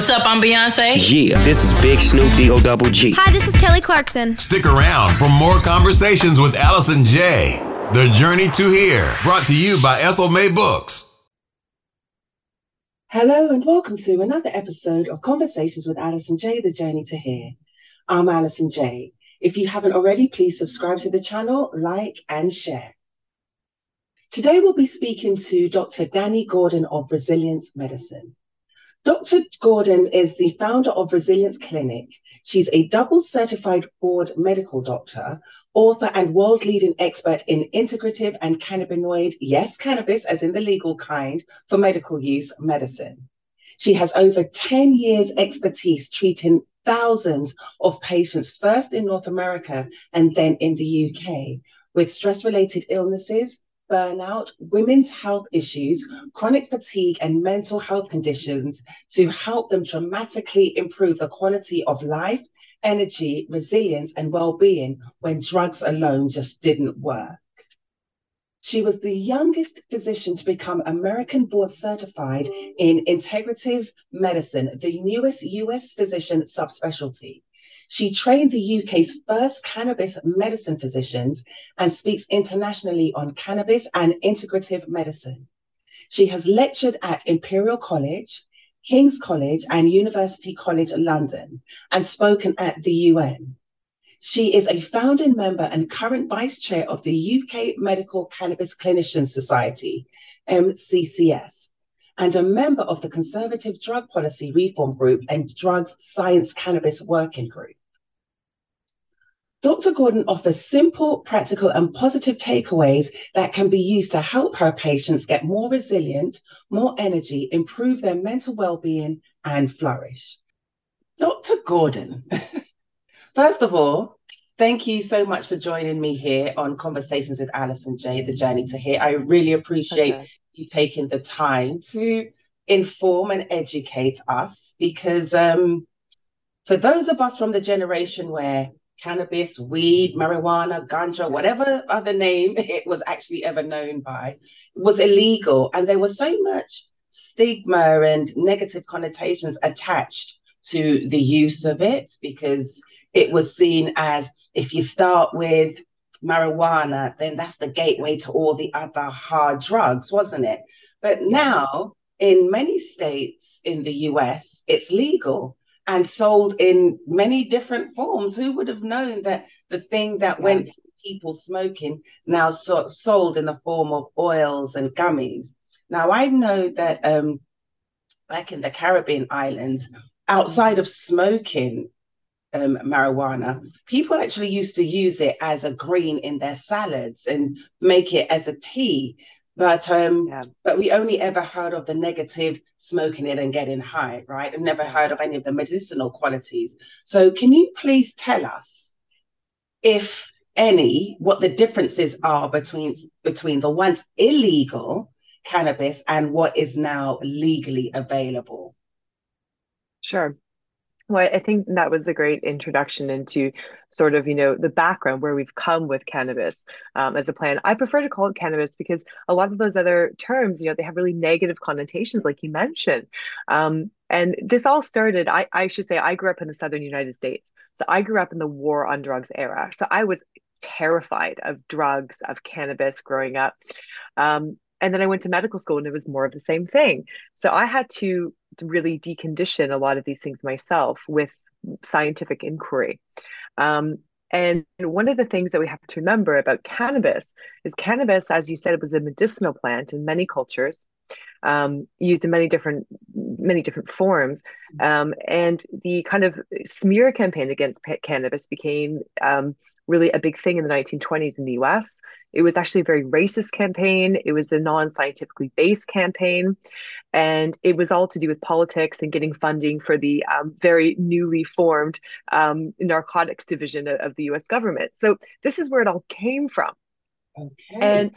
What's up? I'm Beyonce. Yeah, this is Big Snoop D O Double G. Hi, this is Kelly Clarkson. Stick around for more conversations with Allison J. The Journey to Here, brought to you by Ethel May Books. Hello and welcome to another episode of Conversations with Allison J. The Journey to Here. I'm Allison J. If you haven't already, please subscribe to the channel, like, and share. Today we'll be speaking to Dr. Dani Gordon of Resilience Medicine. Dr. Gordon is the founder of Resilience Clinic. She's a double certified board medical doctor, author, and world leading expert in integrative and cannabinoid, yes, cannabis as in the legal kind, for medical use medicine. She has over 10 years' expertise treating thousands of patients, first in North America and then in the UK, with stress related illnesses, burnout, women's health issues, chronic fatigue, and mental health conditions to help them dramatically improve the quality of life, energy, resilience, and well being when drugs alone just didn't work. She was the youngest physician to become American board certified in integrative medicine, the newest US physician subspecialty. She trained the UK's first cannabis medicine physicians and speaks internationally on cannabis and integrative medicine. She has lectured at Imperial College, King's College, and University College London and spoken at the UN. She is a founding member and current vice chair of the UK Medical Cannabis Clinicians Society, MCCS, and a member of the Conservative Drug Policy Reform Group and Drugs Science Cannabis Working Group. Dr. Gordon offers simple, practical, and positive takeaways that can be used to help her patients get more resilient, more energy, improve their mental well being, and flourish. Dr. Gordon, first of all, thank you so much for joining me here on Conversations with Allison J, The Journey to Here. I really appreciate okay. you taking the time to inform and educate us because um, for those of us from the generation where cannabis, weed, marijuana, ganja, whatever other name it was actually ever known by, was illegal. And there was so much stigma and negative connotations attached to the use of it because it was seen as if you start with marijuana, then that's the gateway to all the other hard drugs, wasn't it? But now, in many states in the US, it's legal and sold in many different forms. Who would have known that the thing that yeah. went people smoking now so, sold in the form of oils and gummies? Now I know that um, back in the Caribbean islands, outside of smoking um, marijuana, people actually used to use it as a green in their salads and make it as a tea. But um, yeah. but we only ever heard of the negative smoking it and getting high, right? And never heard of any of the medicinal qualities. So can you please tell us if any what the differences are between between the once illegal cannabis and what is now legally available? Sure. Well, I think that was a great introduction into sort of, you know, the background where we've come with cannabis um, as a plan. I prefer to call it cannabis because a lot of those other terms, you know, they have really negative connotations, like you mentioned. Um, and this all started, I, I should say, I grew up in the Southern United States. So I grew up in the war on drugs era. So I was terrified of drugs, of cannabis growing up. Um, and then I went to medical school and it was more of the same thing. So I had to really decondition a lot of these things myself with scientific inquiry. Um, and one of the things that we have to remember about cannabis is cannabis, as you said, it was a medicinal plant in many cultures, um, used in many different many different forms. Um, and the kind of smear campaign against cannabis became um, really a big thing in the 1920s in the US. It was actually a very racist campaign. It was a non scientifically based campaign. And it was all to do with politics and getting funding for the um, very newly formed um, narcotics division of, of the US government. So this is where it all came from. Okay. And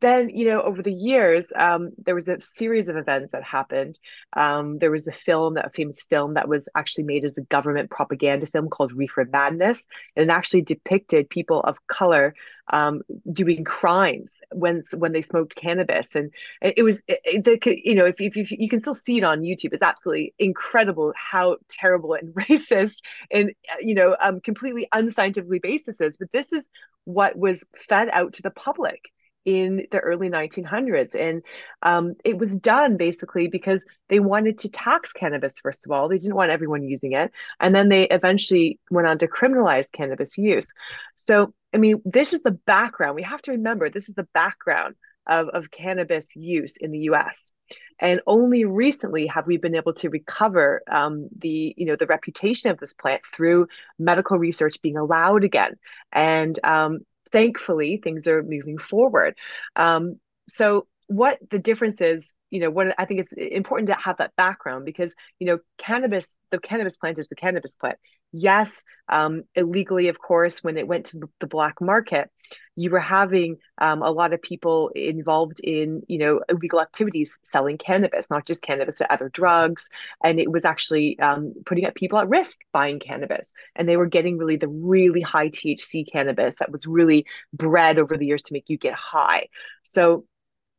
then, you know, over the years, um, there was a series of events that happened. Um, there was a film, a famous film that was actually made as a government propaganda film called Reefer Madness, and it actually depicted people of color um, doing crimes when when they smoked cannabis, and it, was, it, you know, if, if, if you can still see it on YouTube, it's absolutely incredible how terrible and racist and you know, um, completely unscientifically basis is. But this is what was fed out to the public in the early 1900s. And um, it was done basically because they wanted to tax cannabis, first of all. They didn't want everyone using it. And then they eventually went on to criminalize cannabis use. So, I mean, this is the background. We have to remember this is the background of, of cannabis use in the US. And only recently have we been able to recover um, the, you know, the reputation of this plant through medical research being allowed again. And um, thankfully, things are moving forward. Um, so what the difference is you know what i think it's important to have that background because you know cannabis the cannabis plant is the cannabis plant yes um, illegally of course when it went to the black market you were having um, a lot of people involved in you know illegal activities selling cannabis not just cannabis but other drugs. And it was actually um, putting people at risk buying cannabis. And they were getting really the really high thc cannabis that was really bred over the years to make you get high. So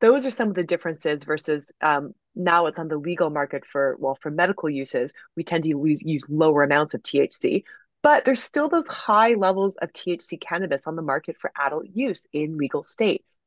those are some of the differences versus um, now it's on the legal market for well for medical uses we tend to use, use lower amounts of thc but there's still those high levels of thc cannabis on the market for adult use in legal states.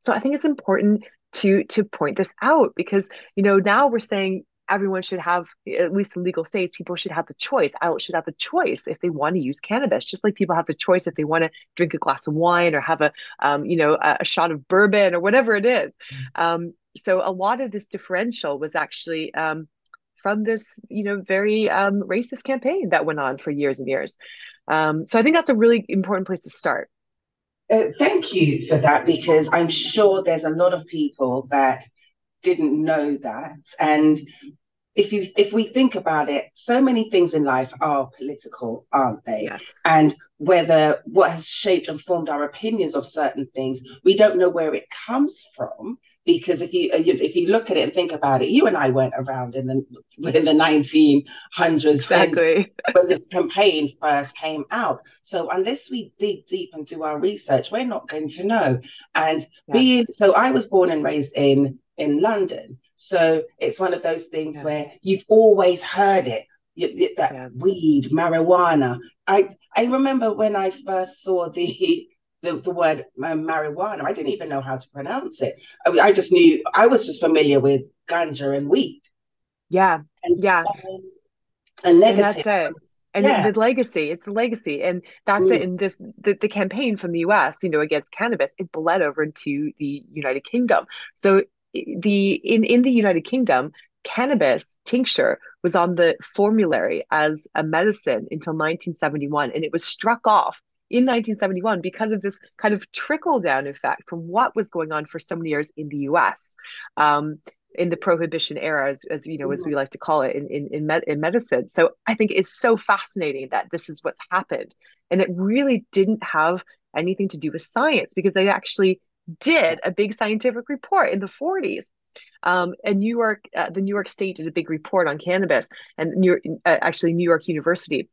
So i think it's important to to point this out because you know now we're saying everyone should have, at least in legal states, people should have the choice. Adults should have the choice if they want to use cannabis, just like people have the choice if they want to drink a glass of wine or have a, um, you know, a, a, shot of bourbon or whatever it is. Mm-hmm. Um, so a lot of this differential was actually um, from this, you know, very um, racist campaign that went on for years and years. Um, so I think that's a really important place to start. Uh, thank you for that because I'm sure there's a lot of people that didn't know that. And if you if we think about it, so many things in life are political, aren't they? Yes. And whether what has shaped and formed our opinions of certain things, we don't know where it comes from. Because if you if you look at it and think about it, you and I weren't around in the in the 1900s exactly. when, when this campaign first came out. So unless we dig deep and do our research, we're not going to know. And yeah. being so, I was born and raised in in London. So it's one of those things yeah. where you've always heard it. that yeah. weed, marijuana. I I remember when I first saw the the, the word um, marijuana. I didn't even know how to pronounce it. I, I, just knew I was just familiar with ganja and weed. Yeah, and, yeah. Um, and negative. And and yeah. the, the, legacy it's the legacy and that's mm. it in this the, the campaign from the us you know against cannabis it bled over into the united kingdom so the in in the United Kingdom, cannabis tincture was on the formulary as a medicine until 1971, and it was struck off in 1971 because of this kind of trickle down effect from what was going on for so many years in the U.S. Um, in the prohibition era, as, as you know, as we like to call it in in in, med- in medicine. So I think it's so fascinating that this is what's happened, and it really didn't have anything to do with science because they actually did a big scientific report in the 40s. Um, and New York, uh, the New York State did a big report on cannabis, and New York, uh, actually New York University,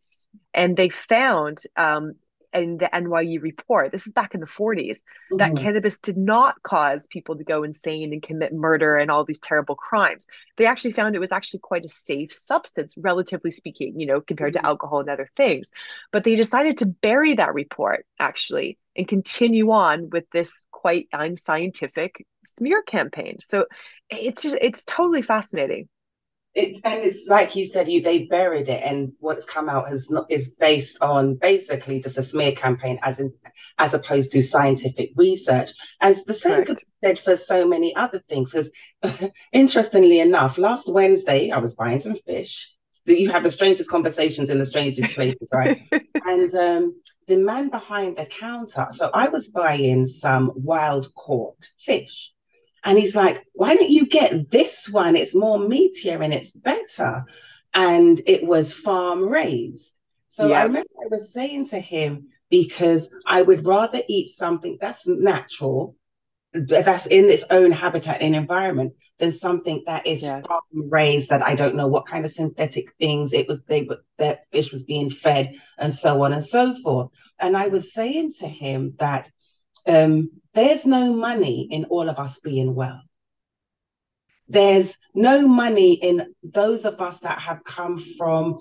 and they found um, in the NYU report, this is back in the 40s, mm-hmm. that cannabis did not cause people to go insane and commit murder and all these terrible crimes. They actually found it was actually quite a safe substance, relatively speaking, you know, compared mm-hmm. to alcohol and other things. But they decided to bury that report actually and continue on with this quite unscientific smear campaign. So it's just it's totally fascinating. It, and it's like you said, you they buried it, and what's come out has not is based on basically just a smear campaign, as in as opposed to scientific research. And the same right. could be said for so many other things. Because interestingly enough, last Wednesday I was buying some fish. You have the strangest conversations in the strangest places, right? and um, the man behind the counter. So I was buying some wild caught fish. And he's like, why don't you get this one? It's more meatier and it's better. And it was farm raised. So yeah. I remember I was saying to him, because I would rather eat something that's natural, that's in its own habitat and environment, than something that is Yeah. raised that I don't know what kind of synthetic things it was they that fish was being fed and so on and so forth. And I was saying to him that um, there's no money in all of us being well. There's no money in those of us that have come from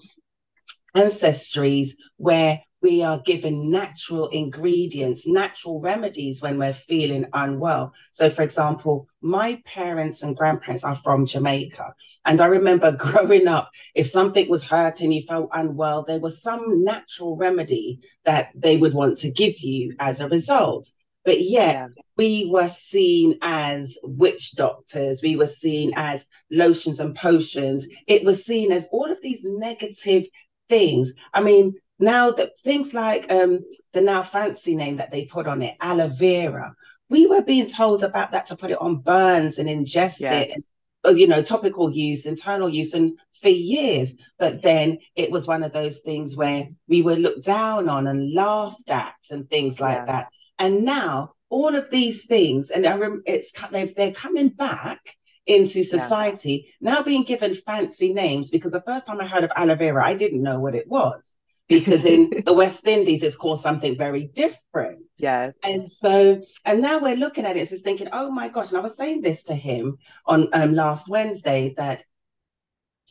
ancestries where we are given natural ingredients, natural remedies when we're feeling unwell. So, for example, my parents and grandparents are from Jamaica. And I remember growing up, if something was hurting, you felt unwell, there was some natural remedy that they would want to give you as a result. But Yeah. we were seen as witch doctors, we were seen as lotions and potions. It was seen as all of these negative things. I mean, now that things like um, the now fancy name that they put on it, aloe vera, we were being told about that to put it on burns and ingest Yeah. it, and, uh, you know, topical use, internal use, and for years. But then it was one of those things where we were looked down on and laughed at and things like Yeah. that. And now all of these things, and I rem- it's they've, they're coming back into society now being given fancy names because the first time I heard of aloe vera, I didn't know what it was because in the West Indies it's called something very different. Yes. And so, and now we're looking at it, it's just thinking, oh my gosh. And I was saying this to him on um, last Wednesday that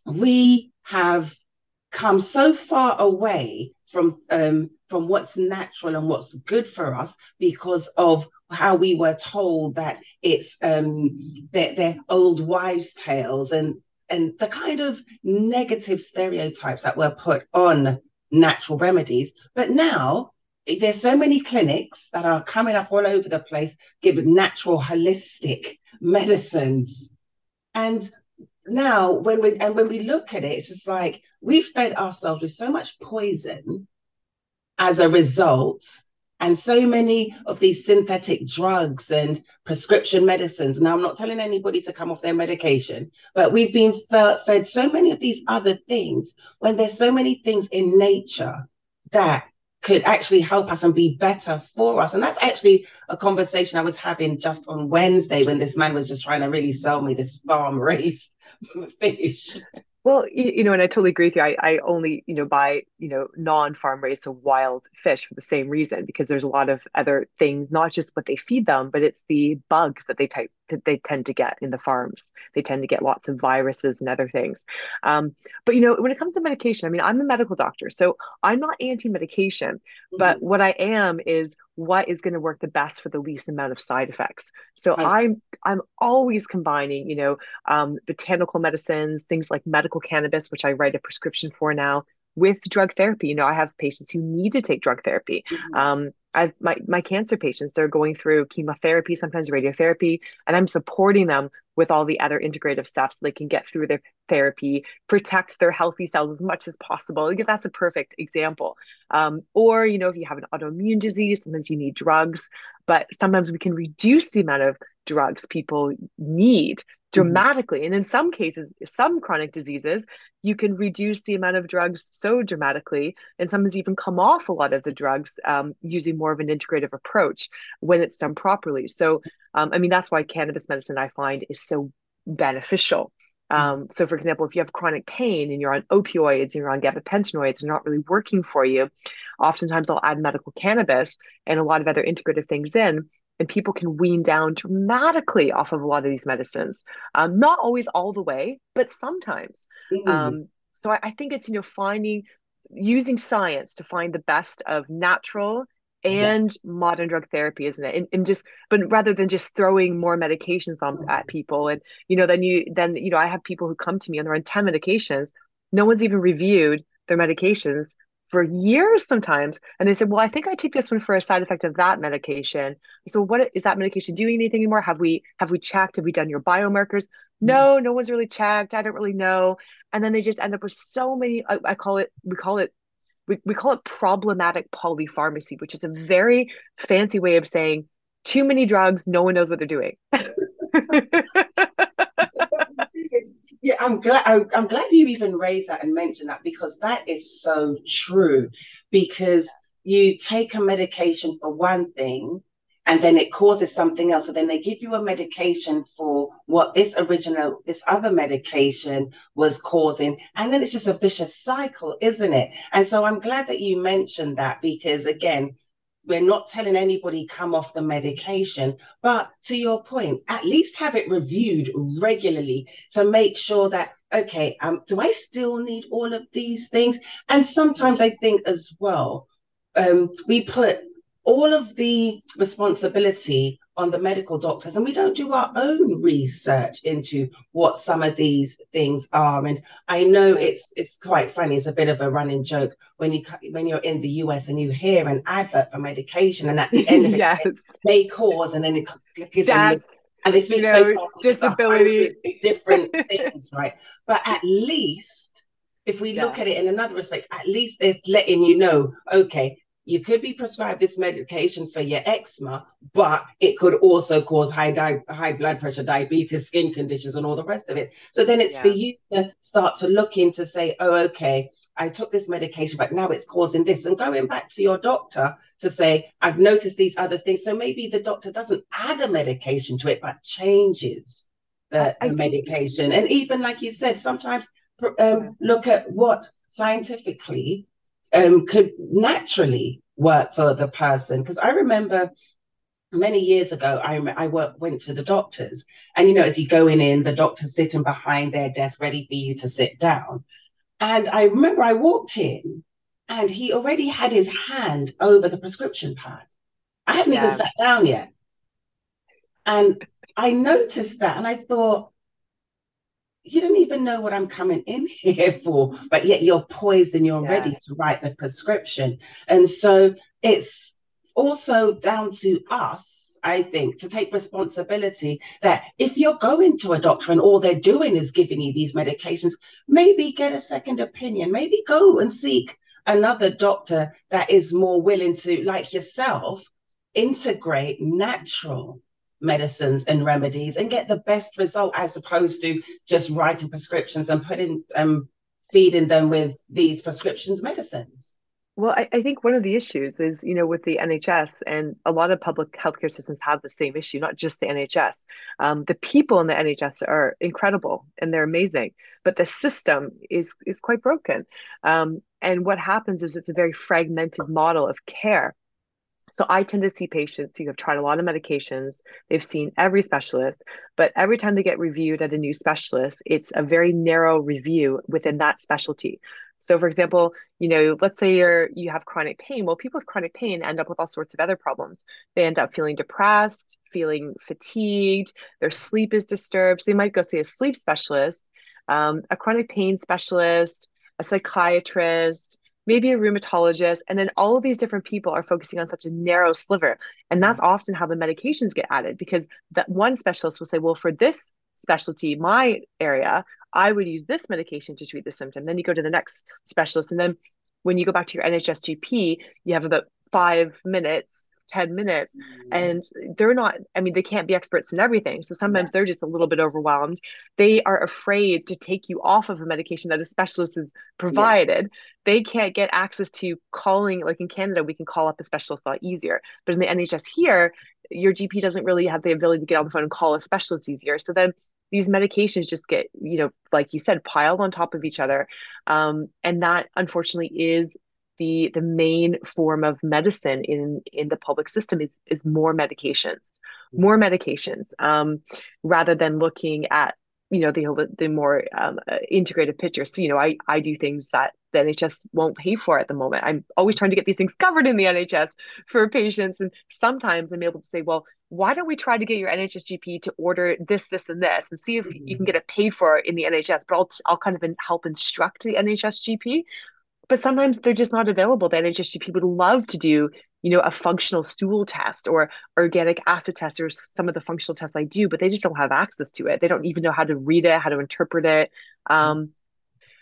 we have come so far away from um, from what's natural and what's good for us because of how we were told that it's um, they're, they're old wives' tales and and the kind of negative stereotypes that were put on natural remedies. But now there's so many clinics that are coming up all over the place giving natural holistic medicines and now when we and when we look at it it's just like we've fed ourselves with so much poison as a result and so many of these synthetic drugs and prescription medicines now i'm not telling anybody to come off their medication but we've been fed, so many of these other things when there's so many things in nature that could actually help us and be better for us. And that's actually a conversation I was having just on Wednesday when this man was just trying to really sell me this farm raised fish. Well, you, know, and I totally agree with you. I, I only, you know, buy, you know, non-farm raised, so wild fish for the same reason, because there's a lot of other things, not just what they feed them, but it's the bugs that they type that they tend to get in the farms. They tend to get lots of viruses and other things. Um, but you know, when it comes to medication, I mean, I'm a medical doctor, so I'm not anti-medication, but what I am is what is going to work the best for the least amount of side effects. So. I'm I'm always combining, you know, um, botanical medicines, things like medical cannabis, which I write a prescription for now, with drug therapy. You know, I have patients who need to take drug therapy. Mhm. Um, I've my my cancer patients, they're going through chemotherapy, sometimes radiotherapy, and I'm supporting them with all the other integrative stuff so they can get through their therapy, protect their healthy cells as much as possible. Like, That's a perfect example. Um, or, you know, if you have an autoimmune disease, sometimes you need drugs, but sometimes we can reduce the amount of drugs people need dramatically. And in some cases, some chronic diseases, you can reduce the amount of drugs so dramatically, and sometimes even come off a lot of the drugs um, using more of an integrative approach when it's done properly. So, um, I mean, that's why cannabis medicine I find is so beneficial. Um, so, for example, if you have chronic pain and you're on opioids and you're on gabapentinoids and not really working for you, oftentimes I'll add medical cannabis and a lot of other integrative things in, and people can wean down dramatically off of a lot of these medicines. Um, not always all the way, but sometimes. Mhm. Um, so I, I think it's you know finding using science to find the best of natural Yeah. and modern drug therapy, isn't it? And, and just but rather than just throwing more medications on Mhm. at people, and you know then you then you know I have people who come to me and they're on ten medications. No one's even reviewed their medications for years sometimes, and they said, "Well, I think I took this one for a side effect of that medication." So what is that medication doing anything anymore? Have we have we checked? Have we done your biomarkers? Mm-hmm. No, no one's really checked. I don't really know. And then they just end up with so many. I, I call it. We call it. We, we call it problematic polypharmacy, which is a very fancy way of saying too many drugs. No one knows what they're doing. yeah, I'm glad. I'm glad you even raised that and mentioned that because that is so true. Because you take a medication for one thing and then it causes something else. So then they give you a medication for what this original, this other medication was causing. And then it's just a vicious cycle, isn't it? And so I'm glad that you mentioned that because, again, we're not telling anybody come off the medication, but to your point, at least have it reviewed regularly to make sure that okay, um, do I still need all of these things? And sometimes I think as well, um, we put all of the responsibility on the medical doctors and we don't do our own research into what some of these things are and i know it's it's quite funny it's a bit of a running joke when you when you're in the us and you hear an advert for medication and at the end of it yes. may cause and then it gives and they speak you know, so disability different things right but at least if we yeah. look at it in another respect at least they're letting you know okay you could be prescribed this medication for your eczema, but it could also cause high di- high blood pressure, diabetes, skin conditions, and all the rest of it. So then it's yeah. for you to start to look into say, oh, okay, I took this medication, but now it's causing this, and going back to your doctor to say, I've noticed these other things. So maybe the doctor doesn't add a medication to it, but changes the, the medication. And even like you said, sometimes um, look at what scientifically um, could naturally work for the person. Because I remember many years ago, I, I work, went to the doctors, and you know, as you go in, in the doctor's sitting behind their desk, ready for you to sit down. And I remember I walked in, and he already had his hand over the prescription pad. I haven't yeah. even sat down yet. And I noticed that, and I thought, you don't even know what I'm coming in here for, but yet you're poised and you're yeah. ready to write the prescription. And so it's also down to us, I think, to take responsibility that if you're going to a doctor and all they're doing is giving you these medications, maybe get a second opinion, maybe go and seek another doctor that is more willing to, like yourself, integrate natural medicines and remedies and get the best result as opposed to just writing prescriptions and putting um feeding them with these prescriptions medicines. Well I, I think one of the issues is you know with the nhs and a lot of public healthcare systems have the same issue not just the nhs um, the people in the nhs are incredible and they're amazing but the system is is quite broken. Um, and what happens is it's a very fragmented model of care so I tend to see patients who have tried a lot of medications, they've seen every specialist, but every time they get reviewed at a new specialist, it's a very narrow review within that specialty. So for example, you know, let's say you're you have chronic pain. Well, people with chronic pain end up with all sorts of other problems. They end up feeling depressed, feeling fatigued, their sleep is disturbed. So they might go see a sleep specialist, um, a chronic pain specialist, a psychiatrist, maybe a rheumatologist, and then all of these different people are focusing on such a narrow sliver. And that's mm-hmm. often how the medications get added because that one specialist will say, well, for this specialty, my area, I would use this medication to treat the symptom. Then you go to the next specialist. And then when you go back to your NHS GP, you have about five minutes 10 minutes mm-hmm. and they're not i mean they can't be experts in everything so sometimes yeah. they're just a little bit overwhelmed they are afraid to take you off of a medication that a specialist has provided yeah. they can't get access to calling like in canada we can call up a specialist a lot easier but in the nhs here your gp doesn't really have the ability to get on the phone and call a specialist easier so then these medications just get you know like you said piled on top of each other um, and that unfortunately is the the main form of medicine in in the public system is, is more medications more medications um, rather than looking at you know the the more um, uh, integrated picture so you know i i do things that the nhs won't pay for at the moment. I'm always trying to get these things covered in the nhs for patients and sometimes i'm able to say well why don't we try to get your nhs gp to order this this and this and see if mm-hmm. you can get it paid for in the nhs but i'll, I'll kind of help instruct the nhs gp but sometimes they're just not available. Then it's just people would love to do, you know, a functional stool test or organic acid test or some of the functional tests I do, but they just don't have access to it. They don't even know how to read it, how to interpret it. Um,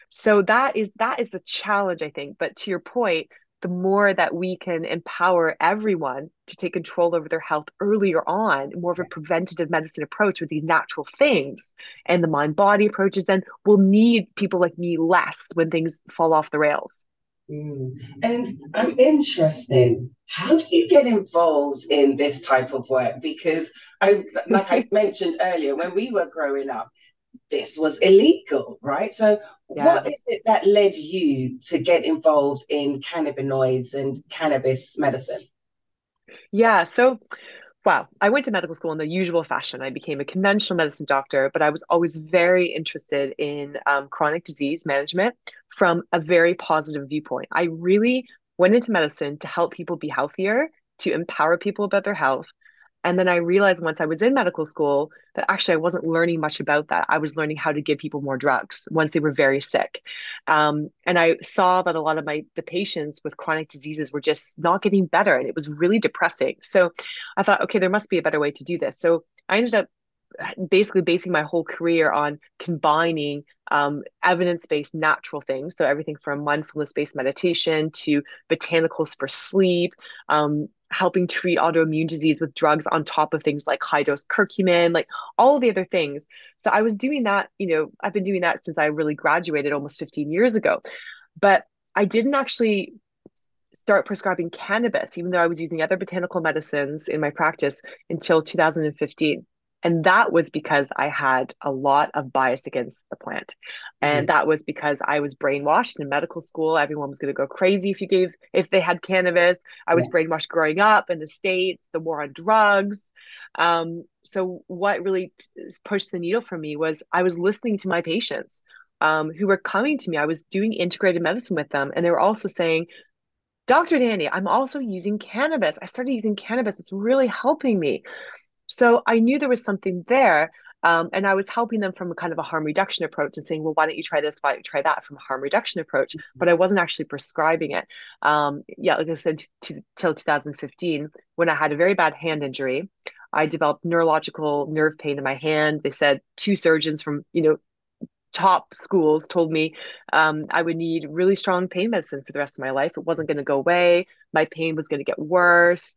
so that is that is the challenge, I think. But to your point, the more that we can empower everyone to take control over their health earlier on, more of a preventative medicine approach with these natural things and the mind body approaches, then we'll need people like me less when things fall off the rails. Mm. And I'm interested. How do you get involved in this type of work? Because I, like I mentioned earlier, when we were growing up, this was illegal, right? So, yeah. what is it that led you to get involved in cannabinoids and cannabis medicine? Yeah, so wow, I went to medical school in the usual fashion. I became a conventional medicine doctor, but I was always very interested in um, chronic disease management from a very positive viewpoint. I really went into medicine to help people be healthier, to empower people about their health, and then I realized once I was in medical school that actually I wasn't learning much about that. I was learning how to give people more drugs once they were very sick. Um, and I saw that a lot of my the patients with chronic diseases were just not getting better. And it was really depressing. So I thought, okay, there must be a better way to do this. So I ended up basically basing my whole career on combining um, evidence-based natural things so everything from mindfulness-based meditation to botanicals for sleep um, helping treat autoimmune disease with drugs on top of things like high dose curcumin, like all the other things. So I was doing that, you know, I've been doing that since I really graduated almost 15 years ago. But I didn't actually start prescribing cannabis, even though I was using other botanical medicines in my practice until 2015. And that was because I had a lot of bias against the plant. And mm-hmm. that was because I was brainwashed in medical school. Everyone was going to go crazy if you gave, if they had cannabis. I was yeah. brainwashed growing up in the States, the war on drugs. Um, so, what really t- pushed the needle for me was I was listening to my patients um, who were coming to me. I was doing integrated medicine with them, and they were also saying, Dr. Dani, I'm also using cannabis. I started using cannabis. It's really helping me. So I knew there was something there. Um, and I was helping them from a kind of a harm reduction approach and saying, well, why don't you try this? Why don't you try that from a harm reduction approach? Mm-hmm. But I wasn't actually prescribing it. Um, yeah, like I said, t- till 2015, when I had a very bad hand injury, I developed neurological nerve pain in my hand. They said two surgeons from, you know, top schools told me um, I would need really strong pain medicine for the rest of my life. It wasn't going to go away. My pain was going to get worse.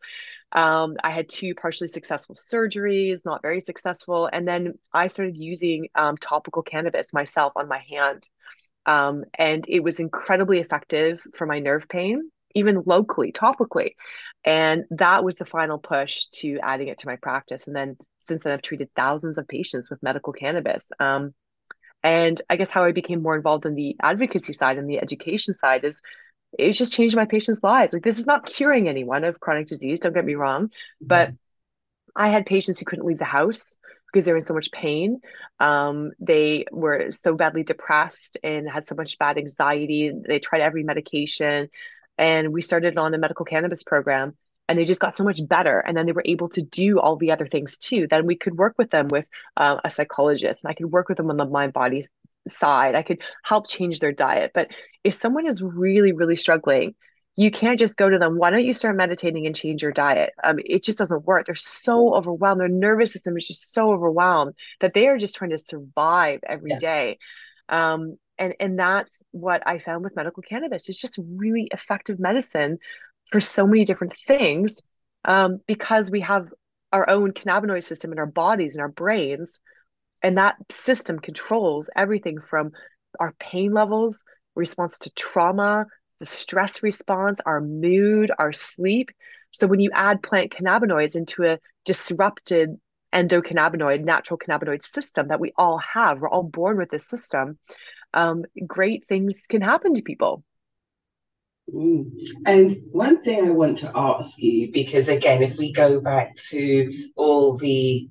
Um, I had two partially successful surgeries, not very successful. And then I started using um, topical cannabis myself on my hand. Um, and it was incredibly effective for my nerve pain, even locally, topically. And that was the final push to adding it to my practice. And then since then, I've treated thousands of patients with medical cannabis. Um, and I guess how I became more involved in the advocacy side and the education side is it's just changed my patients' lives. Like this is not curing anyone of chronic disease, don't get me wrong, but I had patients who couldn't leave the house because they were in so much pain. Um, they were so badly depressed and had so much bad anxiety. They tried every medication, and we started on a medical cannabis program. And they just got so much better, and then they were able to do all the other things too. Then we could work with them with uh, a psychologist, and I could work with them on the mind body side. I could help change their diet. But if someone is really, really struggling, you can't just go to them, why don't you start meditating and change your diet? Um, it just doesn't work. They're so overwhelmed. Their nervous system is just so overwhelmed that they are just trying to survive every yeah. day. Um, and, and that's what I found with medical cannabis. It's just really effective medicine for so many different things um, because we have our own cannabinoid system in our bodies and our brains and that system controls everything from our pain levels, response to trauma, the stress response, our mood, our sleep. So when you add plant cannabinoids into a disrupted endocannabinoid, natural cannabinoid system that we all have, we're all born with this system, um, great things can happen to people. Mm. And one thing I want to ask you, because again, if we go back to all the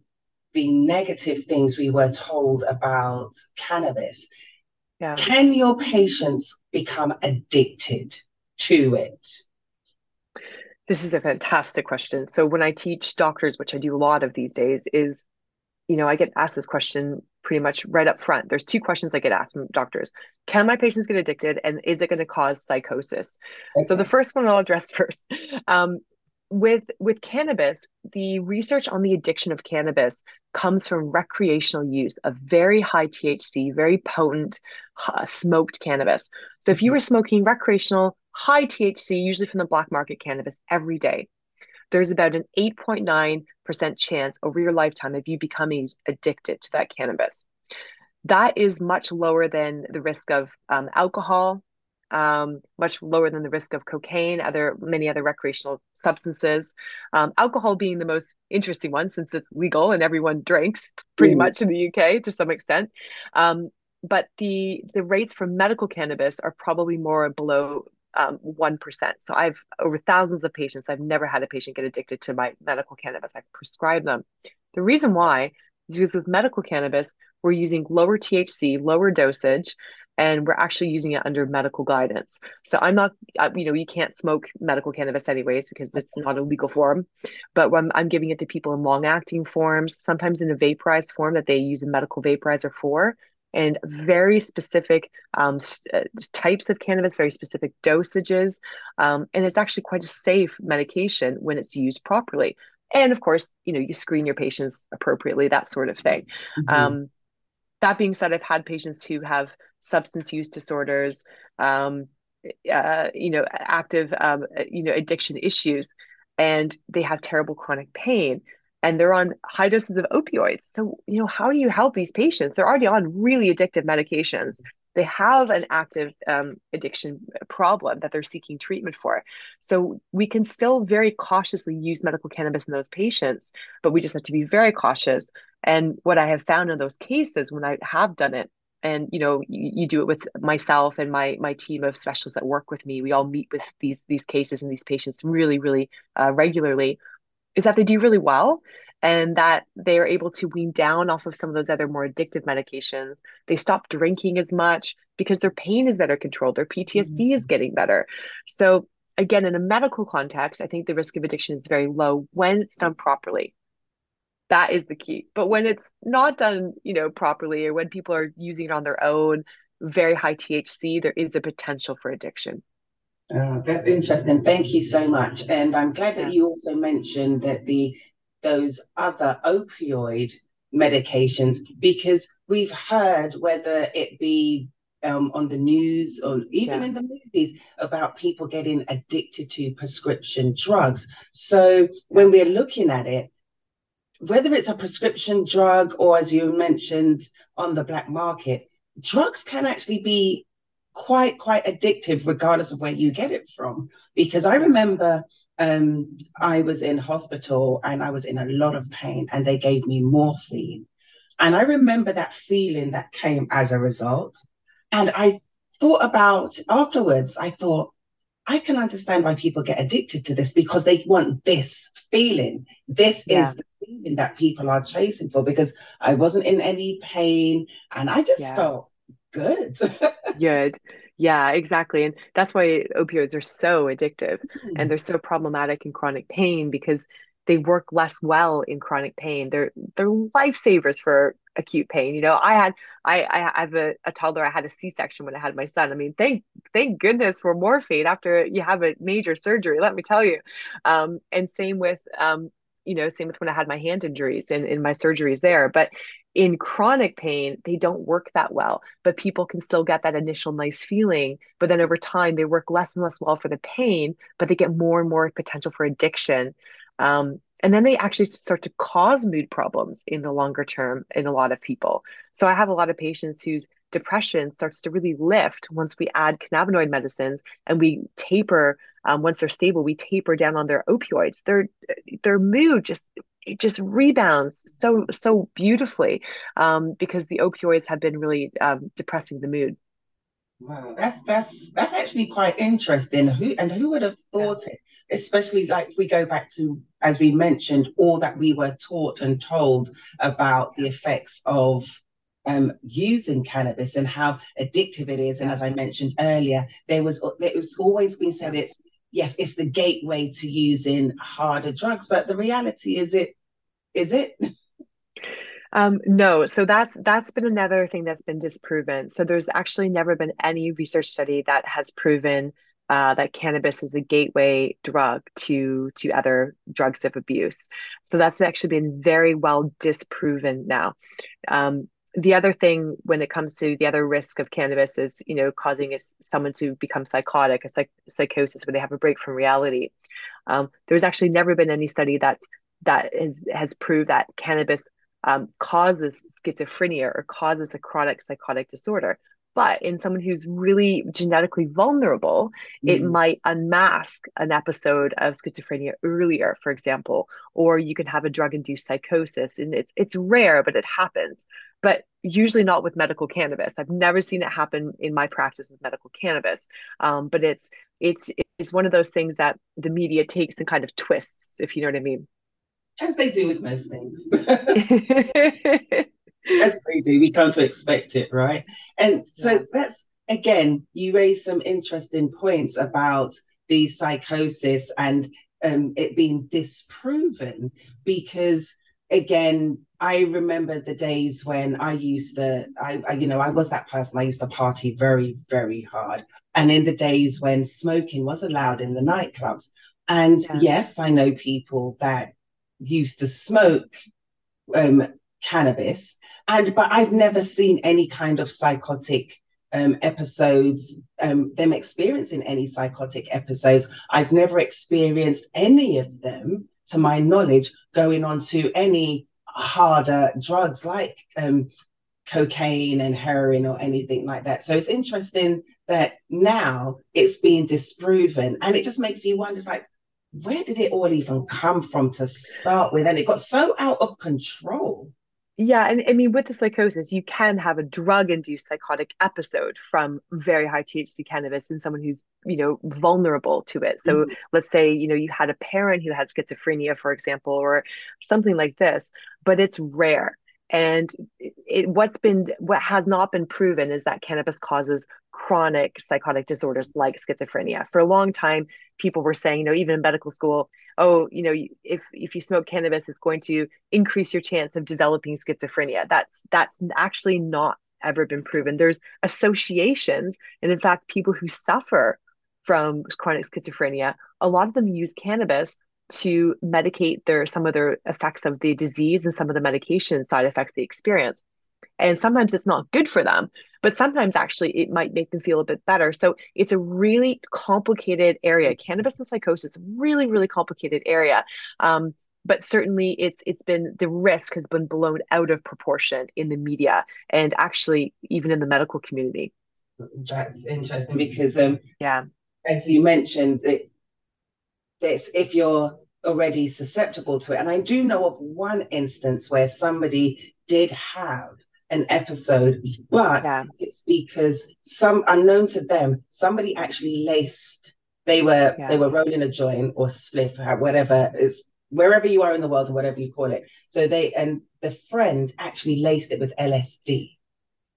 the negative things we were told about cannabis. Yeah. Can your patients become addicted to it? This is a fantastic question. So when I teach doctors, which I do a lot of these days, is you know, I get asked this question pretty much right up front. There's two questions I get asked from doctors. Can my patients get addicted and is it going to cause psychosis? Okay. So the first one I'll address first. Um, with with cannabis the research on the addiction of cannabis comes from recreational use of very high thc very potent uh, smoked cannabis so if you were smoking recreational high thc usually from the black market cannabis every day there's about an 8.9% chance over your lifetime of you becoming addicted to that cannabis that is much lower than the risk of um, alcohol um, much lower than the risk of cocaine, other many other recreational substances. Um, alcohol being the most interesting one since it's legal and everyone drinks pretty mm. much in the UK to some extent. Um, but the the rates for medical cannabis are probably more below um, 1%. So I've over thousands of patients. I've never had a patient get addicted to my medical cannabis. I've prescribed them. The reason why is because with medical cannabis, we're using lower THC, lower dosage, and we're actually using it under medical guidance. So I'm not, you know, you can't smoke medical cannabis anyways because it's not a legal form. But when I'm giving it to people in long acting forms, sometimes in a vaporized form that they use a medical vaporizer for, and very specific um, uh, types of cannabis, very specific dosages. Um, and it's actually quite a safe medication when it's used properly. And of course, you know, you screen your patients appropriately, that sort of thing. Mm-hmm. Um, that being said, I've had patients who have substance use disorders, um, uh, you know, active, um, you know, addiction issues, and they have terrible chronic pain and they're on high doses of opioids. So, you know, how do you help these patients? They're already on really addictive medications. They have an active um, addiction problem that they're seeking treatment for. So, we can still very cautiously use medical cannabis in those patients, but we just have to be very cautious. And what I have found in those cases when I have done it, and you know you, you, do it with myself and my my team of specialists that work with me we all meet with these these cases and these patients really really uh, regularly is that they do really well and that they are able to wean down off of some of those other more addictive medications. They stop drinking as much because their pain is better controlled, their PTSD mm-hmm. is getting better. So, again, in a medical context, I think the risk of addiction is very low when it's done properly. That is the key. But when it's not done, you know, properly, or when people are using it on their own, very high THC, there is a potential for addiction. Oh, that's interesting. Thank you so much. And I'm glad that you also mentioned that the those other opioid medications because we've heard whether it be um, on the news or even yeah. in the movies about people getting addicted to prescription drugs. So when we're looking at it, whether it's a prescription drug or as you mentioned on the black market, drugs can actually be quite quite addictive regardless of where you get it from because i remember um, i was in hospital and i was in a lot of pain and they gave me morphine and i remember that feeling that came as a result and i thought about afterwards i thought i can understand why people get addicted to this because they want this feeling this yeah. is the feeling that people are chasing for because i wasn't in any pain and i just yeah. felt good. good. Yeah, exactly. And that's why opioids are so addictive mm. and they're so problematic in chronic pain because they work less well in chronic pain. They're they're lifesavers for acute pain. You know, I had I I have a, a toddler. I had a C section when I had my son. I mean, thank thank goodness for morphine after you have a major surgery. Let me tell you. Um, and same with um, you know, same with when I had my hand injuries and in my surgeries there. But in chronic pain, they don't work that well, but people can still get that initial nice feeling. But then over time, they work less and less well for the pain, but they get more and more potential for addiction. Um, and then they actually start to cause mood problems in the longer term in a lot of people. So I have a lot of patients whose depression starts to really lift once we add cannabinoid medicines and we taper um, once they're stable we taper down on their opioids their their mood just it just rebounds so so beautifully um, because the opioids have been really um, depressing the mood. Wow, that's that's that's actually quite interesting. Who and who would have thought yeah. it? Especially like if we go back to, as we mentioned, all that we were taught and told about the effects of um, using cannabis and how addictive it is. And as I mentioned earlier, there was it's always been said it's yes, it's the gateway to using harder drugs, but the reality is it is it? Um, no, so that's that's been another thing that's been disproven. So there's actually never been any research study that has proven uh, that cannabis is a gateway drug to to other drugs of abuse. So that's actually been very well disproven now. Um, the other thing when it comes to the other risk of cannabis is you know causing a, someone to become psychotic a psych- psychosis where they have a break from reality. Um, there's actually never been any study that that has has proved that cannabis um, causes schizophrenia or causes a chronic psychotic disorder But in someone who's really genetically vulnerable, mm. it might unmask an episode of schizophrenia earlier, for example, or you can have a drug induced psychosis. And it's, it's rare, but it happens. But usually not with medical cannabis. I've never seen it happen in my practice with medical cannabis. Um, but it's it's it's one of those things that the media takes and kind of twists, if you know what I mean. As they do with most things. As they do, we come to expect it, right? And so that's again, you raise some interesting points about the psychosis and um, it being disproven because again i remember the days when i used to I, I, you know i was that person i used to party very very hard and in the days when smoking was allowed in the nightclubs and yeah. yes i know people that used to smoke um, cannabis and but i've never seen any kind of psychotic um, episodes um, them experiencing any psychotic episodes i've never experienced any of them to my knowledge going on to any harder drugs like um, cocaine and heroin or anything like that so it's interesting that now it's being disproven and it just makes you wonder like where did it all even come from to start with? And it got so out of control. Yeah, and I mean, with the psychosis, you can have a drug-induced psychotic episode from very high THC cannabis in someone who's, you know, vulnerable to it. So mm-hmm. let's say, you know, you had a parent who had schizophrenia, for example, or something like this, but it's rare. And it, what's been what has not been proven is that cannabis causes chronic psychotic disorders like schizophrenia. For a long time, people were saying, you know, even in medical school, oh, you know, if if you smoke cannabis, it's going to increase your chance of developing schizophrenia. That's that's actually not ever been proven. There's associations, and in fact, people who suffer from chronic schizophrenia, a lot of them use cannabis to medicate their some of their effects of the disease and some of the medication side effects they experience. And sometimes it's not good for them, but sometimes actually it might make them feel a bit better. So it's a really complicated area. Cannabis and psychosis, really, really complicated area. Um, but certainly it's it's been the risk has been blown out of proportion in the media and actually even in the medical community. That's interesting because um, yeah, as you mentioned, it this if you're already susceptible to it. And I do know of one instance where somebody did have an episode, but yeah. it's because some unknown to them, somebody actually laced. They were yeah. they were rolling a joint or spliff, whatever is wherever you are in the world or whatever you call it. So they and the friend actually laced it with LSD.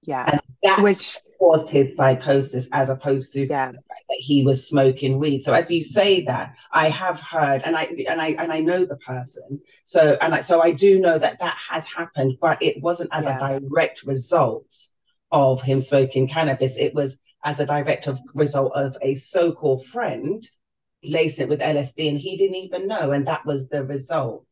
Yeah. And that's Which caused his psychosis as opposed to yeah. that he was smoking weed. So as you say that, I have heard and I and I and I know the person. So and I so I do know that that has happened, but it wasn't as yeah. a direct result of him smoking cannabis. It was as a direct of, result of a so-called friend lacing it with LSD and he didn't even know and that was the result.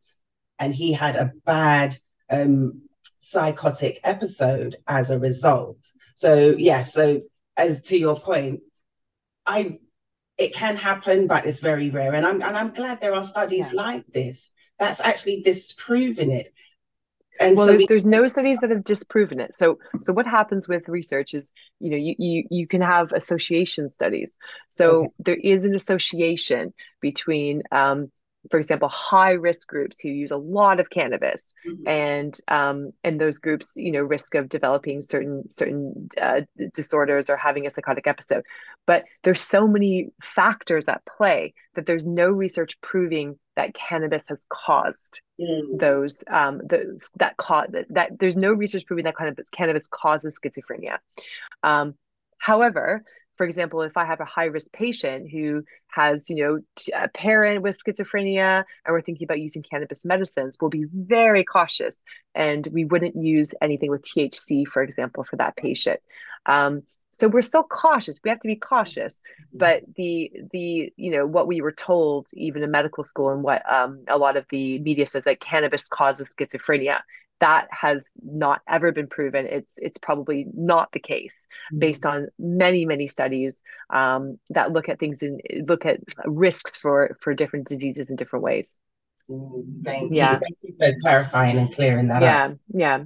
And he had a bad um psychotic episode as a result. So yeah, so as to your point, I it can happen, but it's very rare. And I'm and I'm glad there are studies yeah. like this that's actually disproving it. And well, so there's, we- there's no studies that have disproven it. So, so what happens with research is, you know, you you you can have association studies. So okay. there is an association between um, for example, high risk groups who use a lot of cannabis, mm-hmm. and um, and those groups, you know, risk of developing certain certain uh, disorders or having a psychotic episode. But there's so many factors at play that there's no research proving that cannabis has caused mm-hmm. those um, those that cause that, that there's no research proving that of cannabis causes schizophrenia. Um, however, for example, if I have a high risk patient who has, you know, a parent with schizophrenia and we're thinking about using cannabis medicines, we'll be very cautious and we wouldn't use anything with THC, for example, for that patient. Um, so we're still cautious. We have to be cautious, but the the you know what we were told even in medical school and what um, a lot of the media says that cannabis causes schizophrenia that has not ever been proven. It's it's probably not the case mm-hmm. based on many many studies um, that look at things and look at risks for for different diseases in different ways. Mm, thank yeah. you. Thank you for clarifying and clearing that up. yeah, up. Yeah,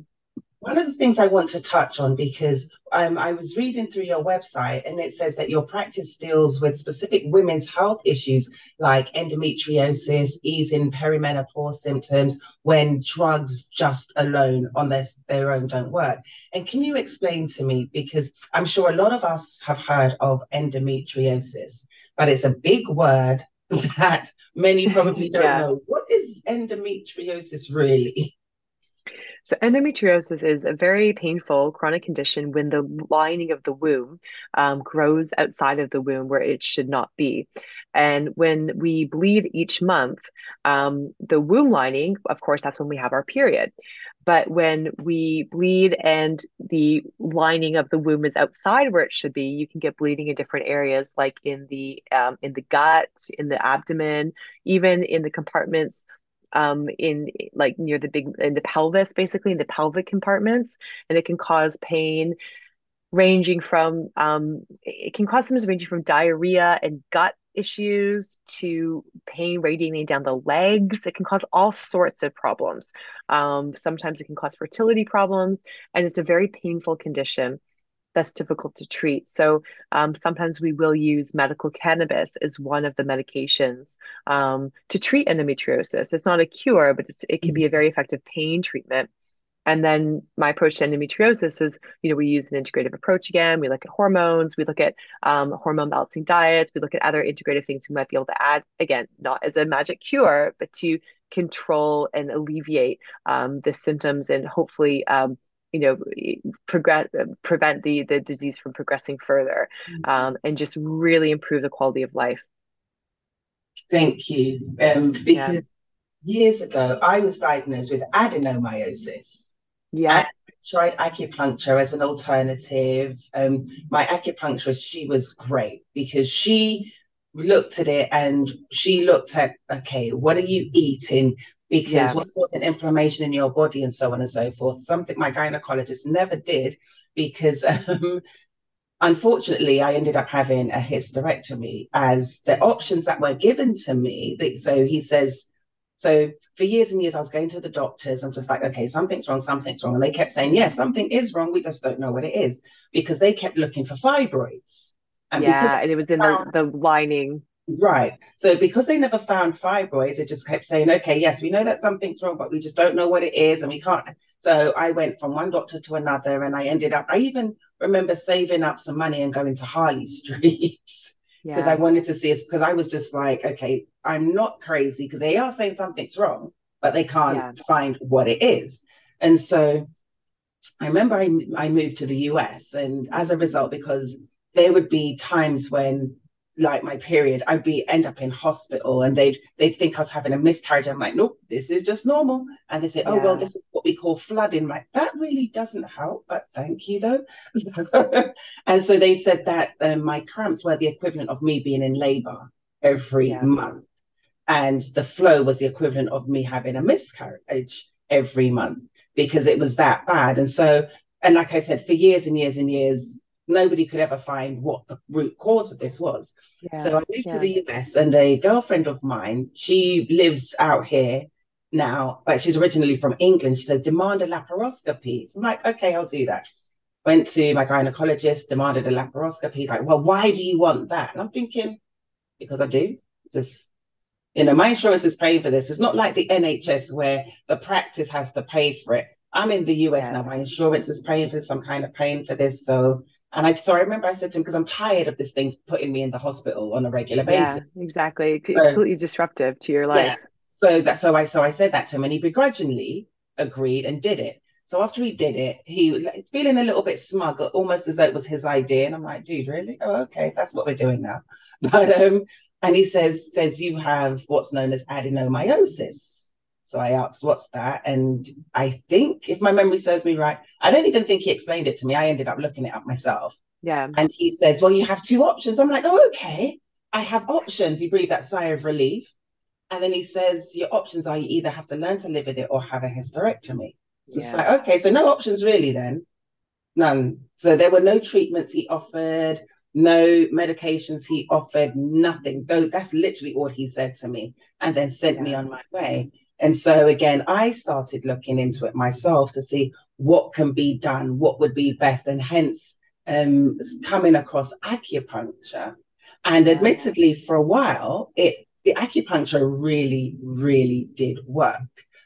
one of the things I want to touch on because um, I was reading through your website and it says that your practice deals with specific women's health issues like endometriosis, easing perimenopause symptoms when drugs just alone on their, their own don't work. And can you explain to me, because I'm sure a lot of us have heard of endometriosis, but it's a big word that many probably don't yeah. know. What is endometriosis really? So, endometriosis is a very painful chronic condition when the lining of the womb um, grows outside of the womb where it should not be. And when we bleed each month, um, the womb lining, of course, that's when we have our period. But when we bleed and the lining of the womb is outside where it should be, you can get bleeding in different areas, like in the um, in the gut, in the abdomen, even in the compartments um, in like near the big in the pelvis, basically in the pelvic compartments, and it can cause pain ranging from um, it can cause symptoms ranging from diarrhea and gut issues to pain radiating down the legs. It can cause all sorts of problems. Um, sometimes it can cause fertility problems, and it's a very painful condition that's difficult to treat. So um, sometimes we will use medical cannabis as one of the medications um, to treat endometriosis. It's not a cure, but it can be a very effective pain treatment. And then my approach to endometriosis is, you know, we use an integrative approach again. We look at hormones, we look at um, hormone balancing diets, we look at other integrative things we might be able to add. Again, not as a magic cure, but to control and alleviate um, the symptoms and hopefully um, you know progress prevent the the disease from progressing further mm-hmm. um, and just really improve the quality of life. Thank you. Um, because yeah. years ago i was diagnosed with adenomyosis. Yeah. I tried acupuncture as an alternative. Um, my acupuncturist she was great because she looked at it and she looked at okay what are you eating because yeah. what's causing inflammation in your body and so on and so forth. Something my gynecologist never did because um, unfortunately I ended up having a hysterectomy as the options that were given to me. So he says, so for years and years I was going to the doctors. I'm just like, okay, something's wrong, something's wrong. And they kept saying, yes, something is wrong. We just don't know what it is because they kept looking for fibroids. And yeah, and it was in the, the lining. Right. So because they never found fibroids, it just kept saying, okay, yes, we know that something's wrong, but we just don't know what it is and we can't. So I went from one doctor to another and I ended up, I even remember saving up some money and going to Harley Street because yeah. I wanted to see it because I was just like, okay, I'm not crazy because they are saying something's wrong, but they can't yeah. find what it is. And so I remember I, I moved to the US and as a result, because there would be times when like my period, I'd be end up in hospital and they'd they'd think I was having a miscarriage. I'm like, nope, this is just normal. And they say, oh well, this is what we call flooding. I'm like that really doesn't help, but thank you though. and so they said that um, my cramps were the equivalent of me being in labor every yeah. month, and the flow was the equivalent of me having a miscarriage every month because it was that bad. And so, and like I said, for years and years and years, nobody could ever find what the root cause of this was. Yeah, so I moved yeah. to the US, and a girlfriend of mine, she lives out here now, but she's originally from England. She says, demand a laparoscopy. So I'm like, okay, I'll do that. Went to my gynecologist, demanded a laparoscopy. He's like, well, why do you want that? And I'm thinking, because I do. Just, you know, my insurance is paying for this. It's not like the NHS where the practice has to pay for it. I'm in the US yeah. now. My insurance is paying for this. I'm kind of paying for this. So and I so I remember I said to him because I'm tired of this thing putting me in the hospital on a regular basis. Yeah, exactly. It's so, completely disruptive to your life. Yeah. So that so I so I said that to him, and he begrudgingly agreed and did it. So after he did it, he like, feeling a little bit smug, almost as though it was his idea. And I'm like, dude, really? Oh, okay, that's what we're doing now. But um, and he says says you have what's known as adenomyosis. So I asked, what's that? And I think, if my memory serves me right, I don't even think he explained it to me. I ended up looking it up myself. Yeah. And he says, well, you have two options. I'm like, oh, okay. I have options. He breathed that sigh of relief. And then he says, your options are you either have to learn to live with it or have a hysterectomy. So yeah. it's like, okay, so no options really then. None. So there were no treatments he offered, no medications he offered, nothing. Though that's literally all he said to me, and then sent yeah. me on my way. And so again, I started looking into it myself to see what can be done, what would be best, and hence um, coming across acupuncture. And admittedly, for a while, it the acupuncture really, really did work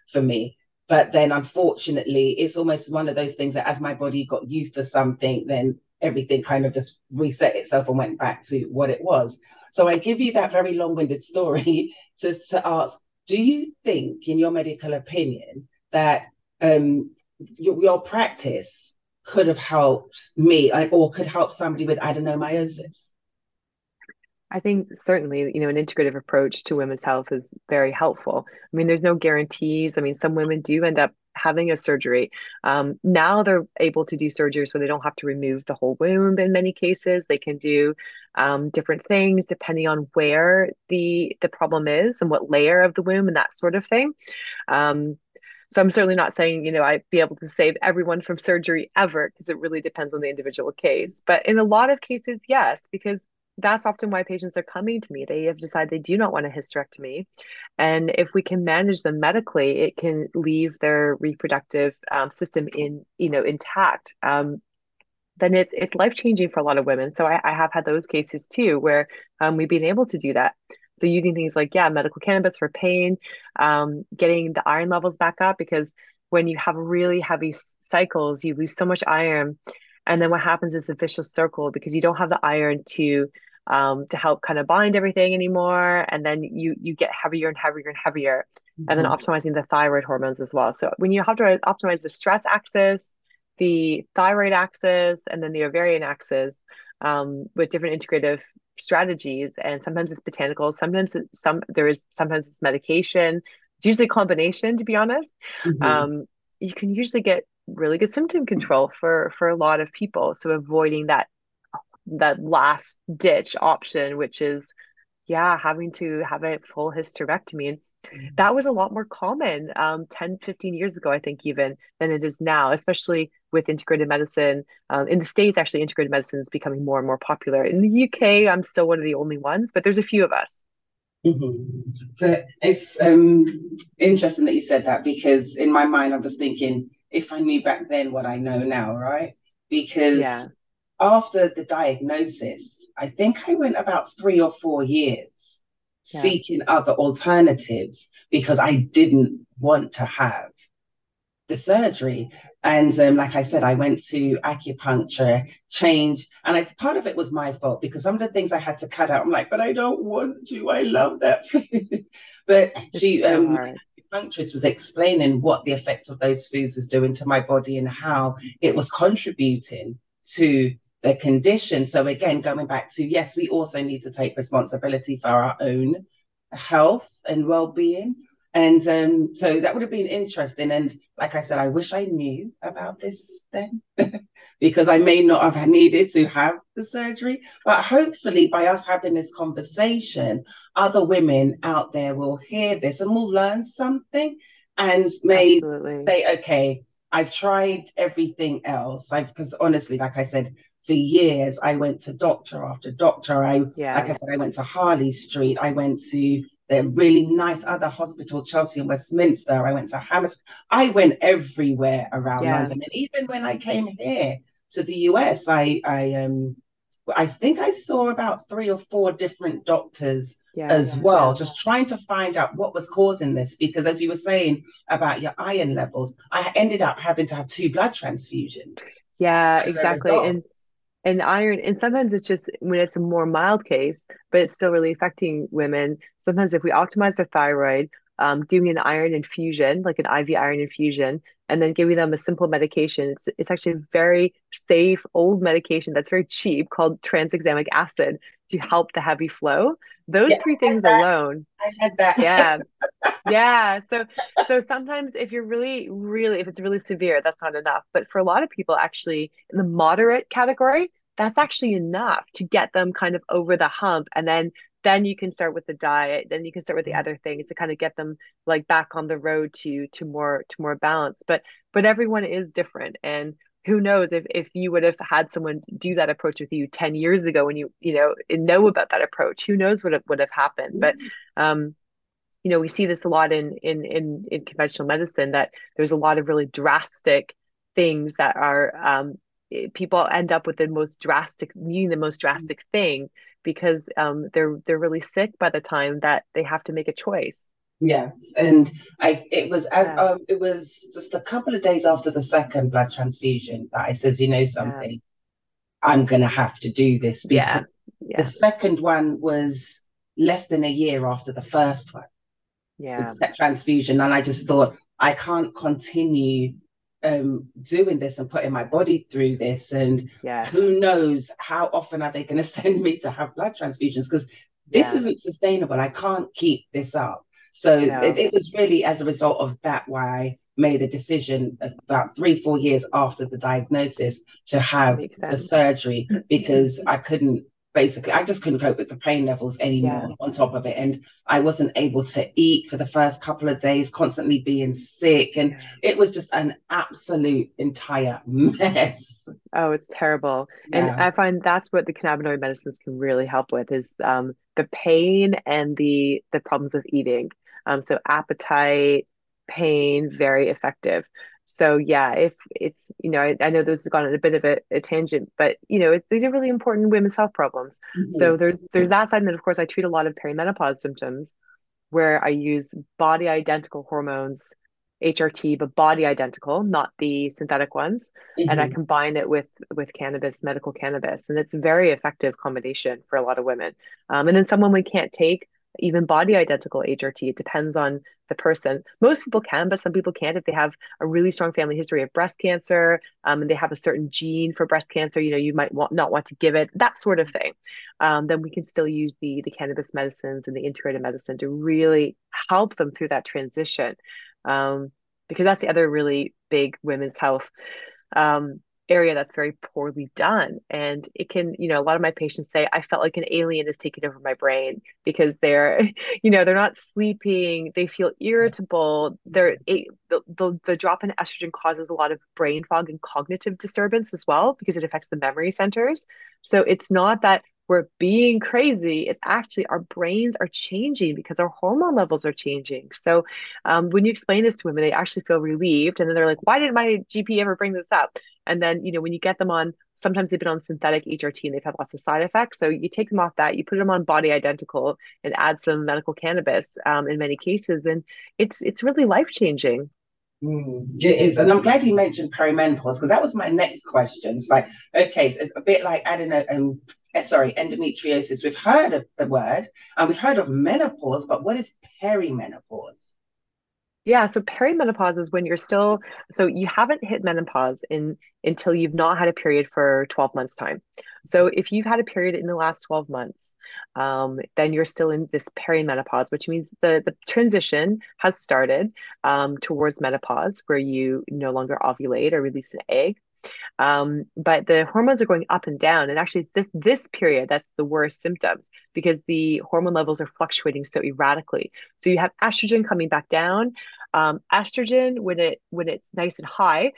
for me. But then, unfortunately, it's almost one of those things that as my body got used to something, then everything kind of just reset itself and went back to what it was. So I give you that very long-winded story to, to ask, do you think, in your medical opinion, that um, your, your practice could have helped me or could help somebody with adenomyosis? I think certainly, you know, an integrative approach to women's health is very helpful. I mean, there's no guarantees. I mean, some women do end up having a surgery. Um, now they're able to do surgeries where they don't have to remove the whole womb in many cases. They can do um, different things depending on where the the problem is and what layer of the womb and that sort of thing. Um, so I'm certainly not saying, you know, I'd be able to save everyone from surgery ever because it really depends on the individual case. But in a lot of cases, yes, because that's often why patients are coming to me. They have decided they do not want a hysterectomy. And if we can manage them medically, it can leave their reproductive um, system in, you know, intact. Um, then it's it's life changing for a lot of women. So I, I have had those cases too, where um, we've been able to do that. So using things like yeah, medical cannabis for pain, um, getting the iron levels back up because when you have really heavy cycles, you lose so much iron, and then what happens is the vicious circle because you don't have the iron to um, to help kind of bind everything anymore, and then you you get heavier and heavier and heavier, mm-hmm. and then mm-hmm. optimizing the thyroid hormones as well. So when you have to optimize the stress axis, the thyroid axis, and then the ovarian axis um, with different integrative strategies, and sometimes it's botanicals, sometimes it's, some there is sometimes it's medication. It's usually a combination, to be honest. Mm-hmm. Um, you can usually get really good symptom control for for a lot of people. So avoiding that that last ditch option, which is, yeah, having to have a full hysterectomy. And mm-hmm. that was a lot more common um, 10, 15 years ago, I think, even than it is now, especially with integrated medicine. Um, in the States, actually, integrated medicine is becoming more and more popular. In the UK, I'm still one of the only ones, but there's a few of us. Mm-hmm. So it's um, interesting that you said that because in my mind, I'm just thinking if I knew back then what I know now, right? Because yeah after the diagnosis, I think I went about three or four years yeah. seeking other alternatives because I didn't want to have the surgery. And um, like I said, I went to acupuncture, changed, and I, part of it was my fault because some of the things I had to cut out, I'm like, but I don't want to. I love that food. but she, um, acupuncturist was explaining what the effects of those foods was doing to my body and how it was contributing to the condition. So again, going back to yes, we also need to take responsibility for our own health and well-being. And um, so that would have been interesting. And like I said, I wish I knew about this then, because I may not have needed to have the surgery. But hopefully, by us having this conversation, other women out there will hear this and will learn something and may Absolutely. say, okay, I've tried everything else. I've because honestly, like I said, for years I went to doctor after doctor. I yeah. like I said, I went to Harley Street. I went to the really nice other hospital, Chelsea and Westminster. I went to Hammersmith. I went everywhere around yeah. London. And even when I came here to the US, I I um I think I saw about three or four different doctors yeah, as well, just trying to find out what was causing this. Because as you were saying about your iron levels, I ended up having to have two blood transfusions. Yeah, exactly. And and iron and sometimes it's just when it's a more mild case but it's still really affecting women sometimes if we optimize their thyroid um, doing an iron infusion like an iv iron infusion and then giving them a simple medication. It's, it's actually a very safe old medication that's very cheap called tranexamic acid to help the heavy flow. Those yeah, three things alone i had that. Yeah. Yeah. So so sometimes if you're really really if it's really severe that's not enough. But for a lot of people actually in the moderate category that's actually enough to get them kind of over the hump and then then you can start with the diet then you can start with the mm-hmm. other things to kind of get them like back on the road to to more to more balance but but everyone is different and who knows if if you would have had someone do that approach with you 10 years ago when you you know know about that approach who knows what would have happened but mm-hmm. um you know, we see this a lot in in in in conventional medicine that there's a lot of really drastic things that are um, people end up with the most drastic needing the most drastic thing because um, they're they're really sick by the time that they have to make a choice. Yes, and I it was as yeah. um it was just a couple of days after the second blood transfusion that I says, you know something, yeah. I'm gonna have to do this because yeah. yeah. the second one was less than a year after the first one. Yeah. That transfusion. And I just thought I can't continue um, doing this and putting my body through this. And yeah. who knows how often are they going to send me to have blood transfusions? Because this yeah. isn't sustainable. I can't keep this up. So no. it, it, was really as a result of that why I made the decision about three, four years after the diagnosis to have the surgery because I couldn't basically i just couldn't cope with the pain levels anymore yeah. on top of it and i wasn't able to eat for the first couple of days constantly being sick and yeah. it was just an absolute entire mess oh it's terrible yeah. and i find that's what the cannabinoid medicines can really help with is um, the pain and the the problems of eating um, so appetite pain very effective so yeah if it's you know i, I know this has gone on a bit of a, a tangent but you know it, these are really important women's health problems mm-hmm. so there's there's that side and then of course i treat a lot of perimenopause symptoms where i use body identical hormones hrt but body identical not the synthetic ones mm-hmm. and i mm-hmm. combine it with with cannabis medical cannabis and it's a very effective combination for a lot of women um, and then someone we can't take even body identical hrt it depends on the person. Most people can, but some people can't if they have a really strong family history of breast cancer um, and they have a certain gene for breast cancer. You know, you might want, not want to give it that sort of thing. Um, then we can still use the the cannabis medicines and the integrated medicine to really help them through that transition, um, because that's the other really big women's health um, area that's very poorly done. And it can you know a lot of my patients say i felt like an alien is taking over my brain because they're you know they're not sleeping. They feel irritable. They're the, the, the drop in estrogen causes a lot of brain fog and cognitive disturbance as well because it affects the memory centers. So it's not that we're being crazy it's actually our brains are changing because our hormone levels are changing so um, when you explain this to women they actually feel relieved and then they're like why didn't my gp ever bring this up and then, you know, when you get them on, sometimes they've been on synthetic HRT and they've had lots of side effects. So you take them off that, you put them on body identical and add some medical cannabis um, in many cases. And it's it's really life changing. Mm, it is. And I'm glad you mentioned perimenopause because that was my next question. It's like, okay, so it's a bit like, don't um, eh, sorry, endometriosis. We've heard of the word and we've heard of menopause, but what is perimenopause? Yeah, so perimenopause is when you're still so you haven't hit menopause in until you've not had a period for 12 months time. So if you've had a period in the last 12 months, um, then you're still in this perimenopause, which means the the transition has started um, towards menopause, where you no longer ovulate or release an egg. Um, but the hormones are going up and down, and actually, this this period that's the worst symptoms because the hormone levels are fluctuating so erratically. So you have estrogen coming back down. Um, estrogen when it when it's nice and high,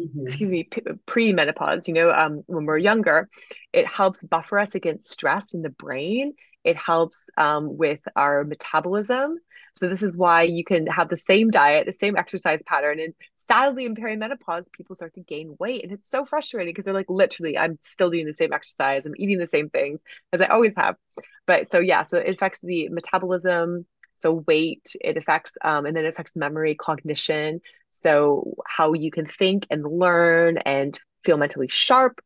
Mm-hmm. excuse me, pre menopause, you know, um, when we're younger, it helps buffer us against stress in the brain. It helps um, with our metabolism. So this is why you can have the same diet, the same exercise pattern, and sadly, in perimenopause, people start to gain weight, and it's so frustrating because they're like, literally, I'm still doing the same exercise, I'm eating the same things as I always have. But so yeah, so it affects the metabolism, so weight, it affects, um, and then it affects memory, cognition. So how you can think and learn and feel mentally sharp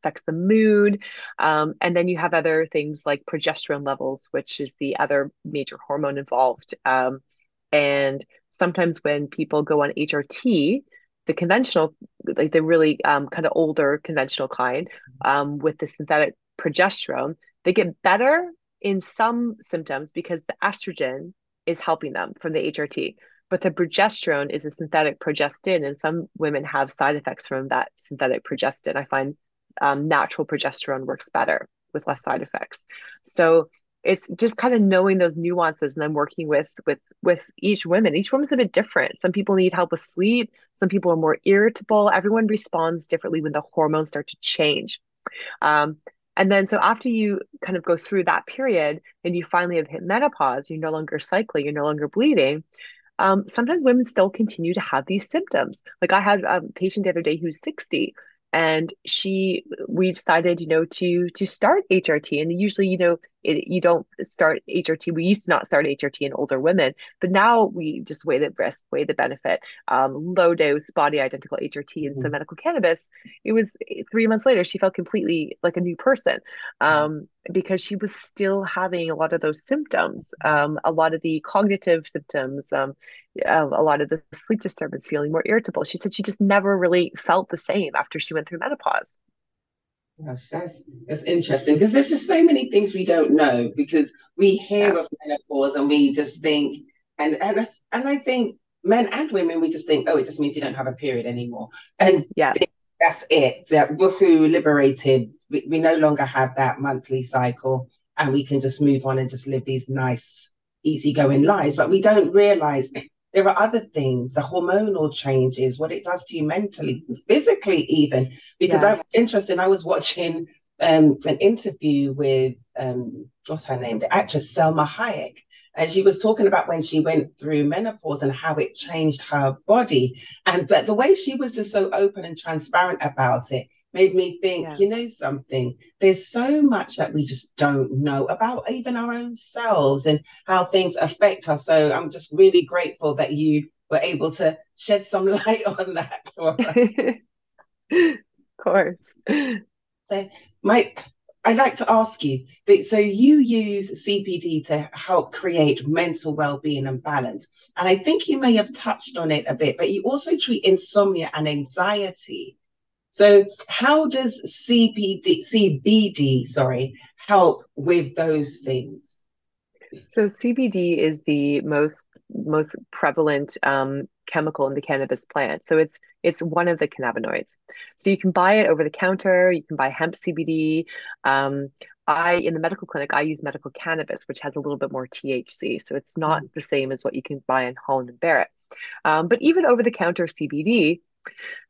affects the mood. Um, and then you have other things like progesterone levels, which is the other major hormone involved. Um, and sometimes when people go on HRT, the conventional, like the really um, kind of older conventional kind um, with the synthetic progesterone, they get better in some symptoms because the estrogen is helping them from the HRT. But the progesterone is a synthetic progestin, and some women have side effects from that synthetic progestin. I find um, natural progesterone works better with less side effects. So it's just kind of knowing those nuances and then working with with with each woman. Each woman's a bit different. Some people need help with sleep. Some people are more irritable. Everyone responds differently when the hormones start to change. Um, And then, so after you kind of go through that period and you finally have hit menopause, you're no longer cycling, you're no longer bleeding. Um, sometimes women still continue to have these symptoms. Like I had a patient the other day who's 60 and she we decided you know to to start hrt and usually you know it, you don't start hrt we used to not start hrt in older women but now we just weigh the risk weigh the benefit um, low dose body identical hrt and mm-hmm. some medical cannabis it was three months later she felt completely like a new person um, because she was still having a lot of those symptoms um, a lot of the cognitive symptoms um, a lot of the sleep disturbance, feeling more irritable. She said she just never really felt the same after she went through menopause. Gosh, that's that's interesting because there's just so many things we don't know because we hear yeah. of menopause and we just think and and and I think men and women we just think oh it just means you don't have a period anymore and yeah that's it that woohoo liberated we, we no longer have that monthly cycle and we can just move on and just live these nice easygoing lives but we don't realize there are other things, the hormonal changes, what it does to you mentally, physically, even. Because yeah. I'm interested, I was watching um, an interview with, um, what's her name, the actress Salma Hayek. And she was talking about when she went through menopause and how it changed her body. And but the way she was just so open and transparent about it, made me think, yeah. you know, something. There's so much that we just don't know about even our own selves and how things affect us. So I'm just really grateful that you were able to shed some light on that. of course. So, Mike, I'd like to ask you that so you use CPD to help create mental well-being and balance. And I think you may have touched on it a bit, but you also treat insomnia and anxiety. So, how does CPD, CBD, sorry, help with those things? So, CBD is the most most prevalent um, chemical in the cannabis plant. So it's it's one of the cannabinoids. So you can buy it over the counter. You can buy hemp CBD. Um, I in the medical clinic I use medical cannabis, which has a little bit more THC. So it's not mm. the same as what you can buy in Holland and Barrett. Um, but even over the counter CBD,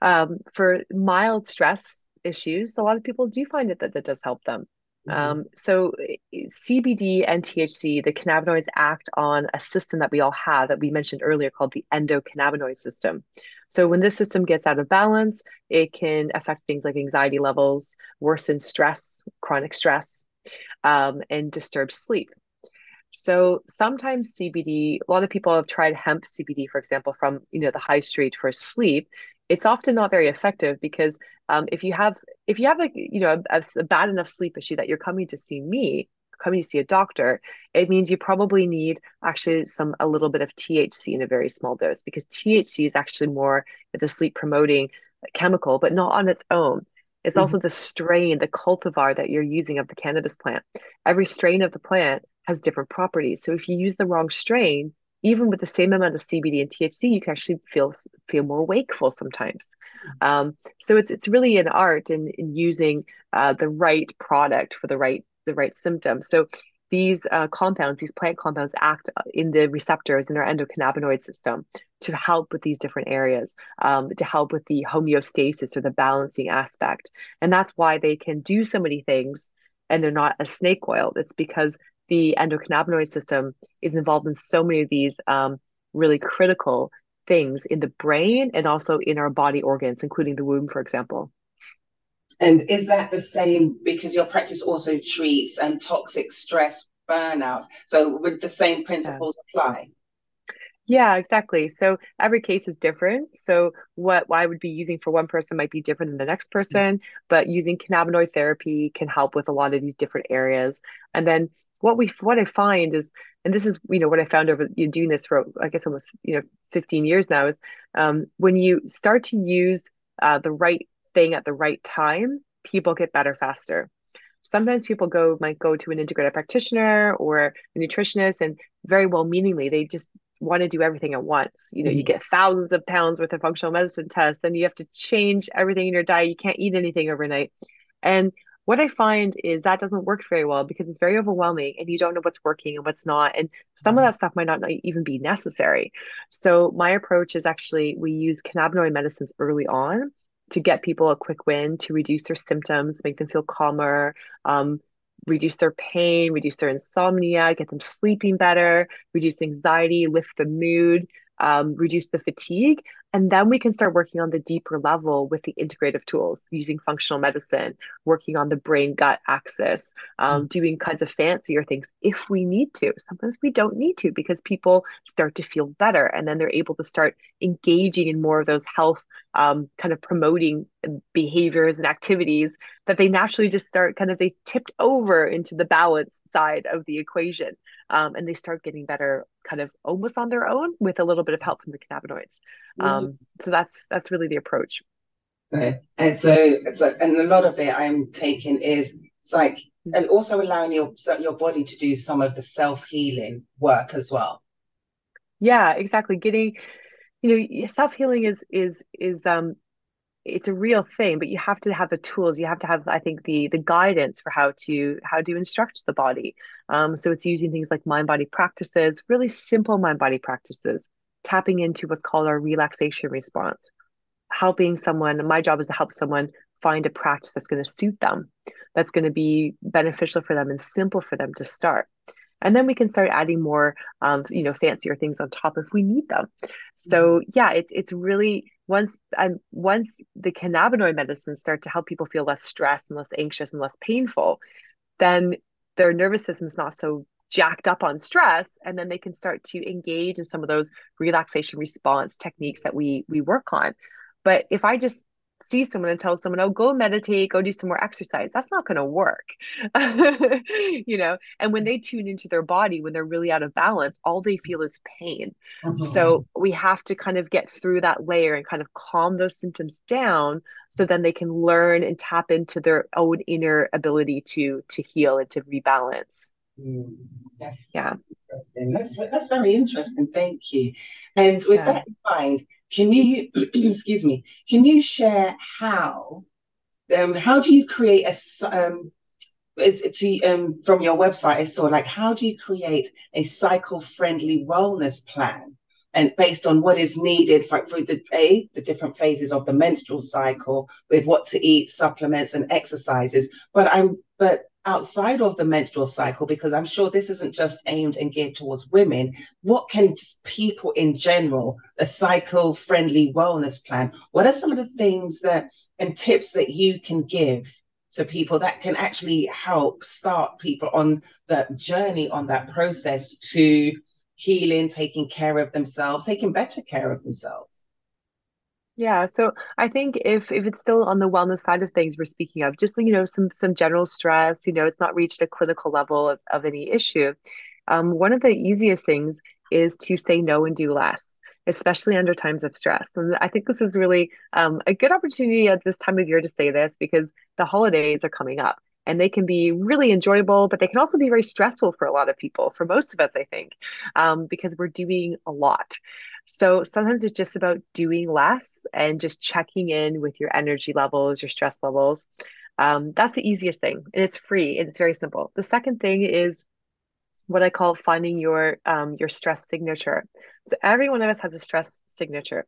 um, for mild stress issues, a lot of people do find it that that does help them. Mm-hmm. Um, so CBD and THC, the cannabinoids act on a system that we all have that we mentioned earlier called the endocannabinoid system. So when this system gets out of balance, it can affect things like anxiety levels, worsen stress, chronic stress, um, and disturb sleep. So sometimes CBD, a lot of people have tried hemp CBD, for example, from you know the high street for sleep, it's often not very effective because um, if you have if you have like you know a, a, bad enough sleep issue that you're coming to see me coming to see a doctor it means you probably need actually some a little bit of thc in a very small dose because thc is actually more the sleep promoting chemical but not on its own. It's mm-hmm. also the strain the cultivar that you're using of the cannabis plant. Every strain of the plant has different properties. So if you use the wrong strain even with the same amount of CBD and THC, you can actually feel feel more wakeful sometimes. Mm-hmm. Um, so it's it's really an art in, in using uh, the right product for the right the right symptom. So these uh, compounds, these plant compounds, act uh, in the receptors in our endocannabinoid system to help with these different areas, um, to help with the homeostasis or the balancing aspect, and that's why they can do so many things. And they're not a snake oil. It's because the endocannabinoid system is involved in so many of these um, really critical things in the brain and also in our body organs, including the womb, for example. And is that the same because your practice also treats um, toxic stress burnout? So would the same principles yeah. apply? Yeah, exactly. So every case is different. So what I would be using for one person might be different than the next person, but using cannabinoid therapy can help with a lot of these different areas. And then what we what I find is, and this is you know what I found over you know, doing this for I guess almost you know 15 years now is um, when you start to use uh, the right thing at the right time, people get better faster. Sometimes people go might go to an integrated practitioner or a nutritionist, and very well meaningly they just want to do everything at once. You know, mm-hmm. you get thousands of pounds worth of functional medicine tests, and you have to change everything in your diet. You can't eat anything overnight. And what I find is that doesn't work very well because it's very overwhelming and you don't know what's working and what's not. And some of mm-hmm. that stuff might not even be necessary. So, my approach is actually we use cannabinoid medicines early on to get people a quick win to reduce their symptoms, make them feel calmer, um, reduce their pain, reduce their insomnia, get them sleeping better, reduce anxiety, lift the mood, um, reduce the fatigue. And then we can start working on the deeper level with the integrative tools, using functional medicine, working on the brain gut axis, um, mm. doing kinds of fancier things if we need to. Sometimes we don't need to because people start to feel better and then they're able to start engaging in more of those health um, kind of promoting behaviors and activities that they naturally just start kind of they tipped over into the balance side of the equation um, and they start getting better kind of almost on their own with a little bit of help from the cannabinoids mm-hmm. um, so that's that's really the approach. So, and so, so and a lot of it i'm taking is it's like mm-hmm. and also allowing your your body to do some of the self-healing work as well. Yeah exactly. Getting you know self-healing is is is um it's a real thing but you have to have the tools. You have to have i think the the guidance for how to how to instruct the body. Um, so it's using things like mind body practices really simple mind body practices tapping into what's called our relaxation response. Helping someone my job is to help someone find a practice that's going to suit them that's going to be beneficial for them and simple for them to start. And then we can start adding more um, you know fancier things on top if we need them. So mm-hmm. yeah it's it's really once and once the cannabinoid medicines start to help people feel less stressed and less anxious and less painful then their nervous system is not so jacked up on stress and then they can start to engage in some of those relaxation response techniques that we we work on but if i just see someone and tell someone, oh, go meditate, go do some more exercise. That's not going to work. you know, and when they tune into their body, when they're really out of balance, all they feel is pain. Mm-hmm. So we have to kind of get through that layer and kind of calm those symptoms down so then they can learn and tap into their own inner ability to to heal and to rebalance. Mm, that's yeah. Interesting. That's that's very interesting. Thank you. And with yeah. that in mind, can you, excuse me, can you share how, um, how do you create a, um, to, um, from your website, I saw like, how do you create a cycle friendly wellness plan? And based on what is needed for, for the a the different phases of the menstrual cycle, with what to eat, supplements, and exercises. But I'm but outside of the menstrual cycle, because I'm sure this isn't just aimed and geared towards women, what can people in general, a cycle friendly wellness plan, what are some of the things that and tips that you can give to people that can actually help start people on the journey on that process to healing, taking care of themselves, taking better care of themselves? Yeah, so I think if if it's still on the wellness side of things we're speaking of, just you know some some general stress, you know, it's not reached a clinical level of, of any issue. Um, one of the easiest things is to say no and do less, especially under times of stress. And I think this is really um, a good opportunity at this time of year to say this because the holidays are coming up and they can be really enjoyable, but they can also be very stressful for a lot of people, for most of us, I think, um, because we're doing a lot. So sometimes it's just about doing less and just checking in with your energy levels, your stress levels. Um, that's the easiest thing, and it's free and it's very simple. The second thing is what I call finding your um, your stress signature. So every one of us has a stress signature.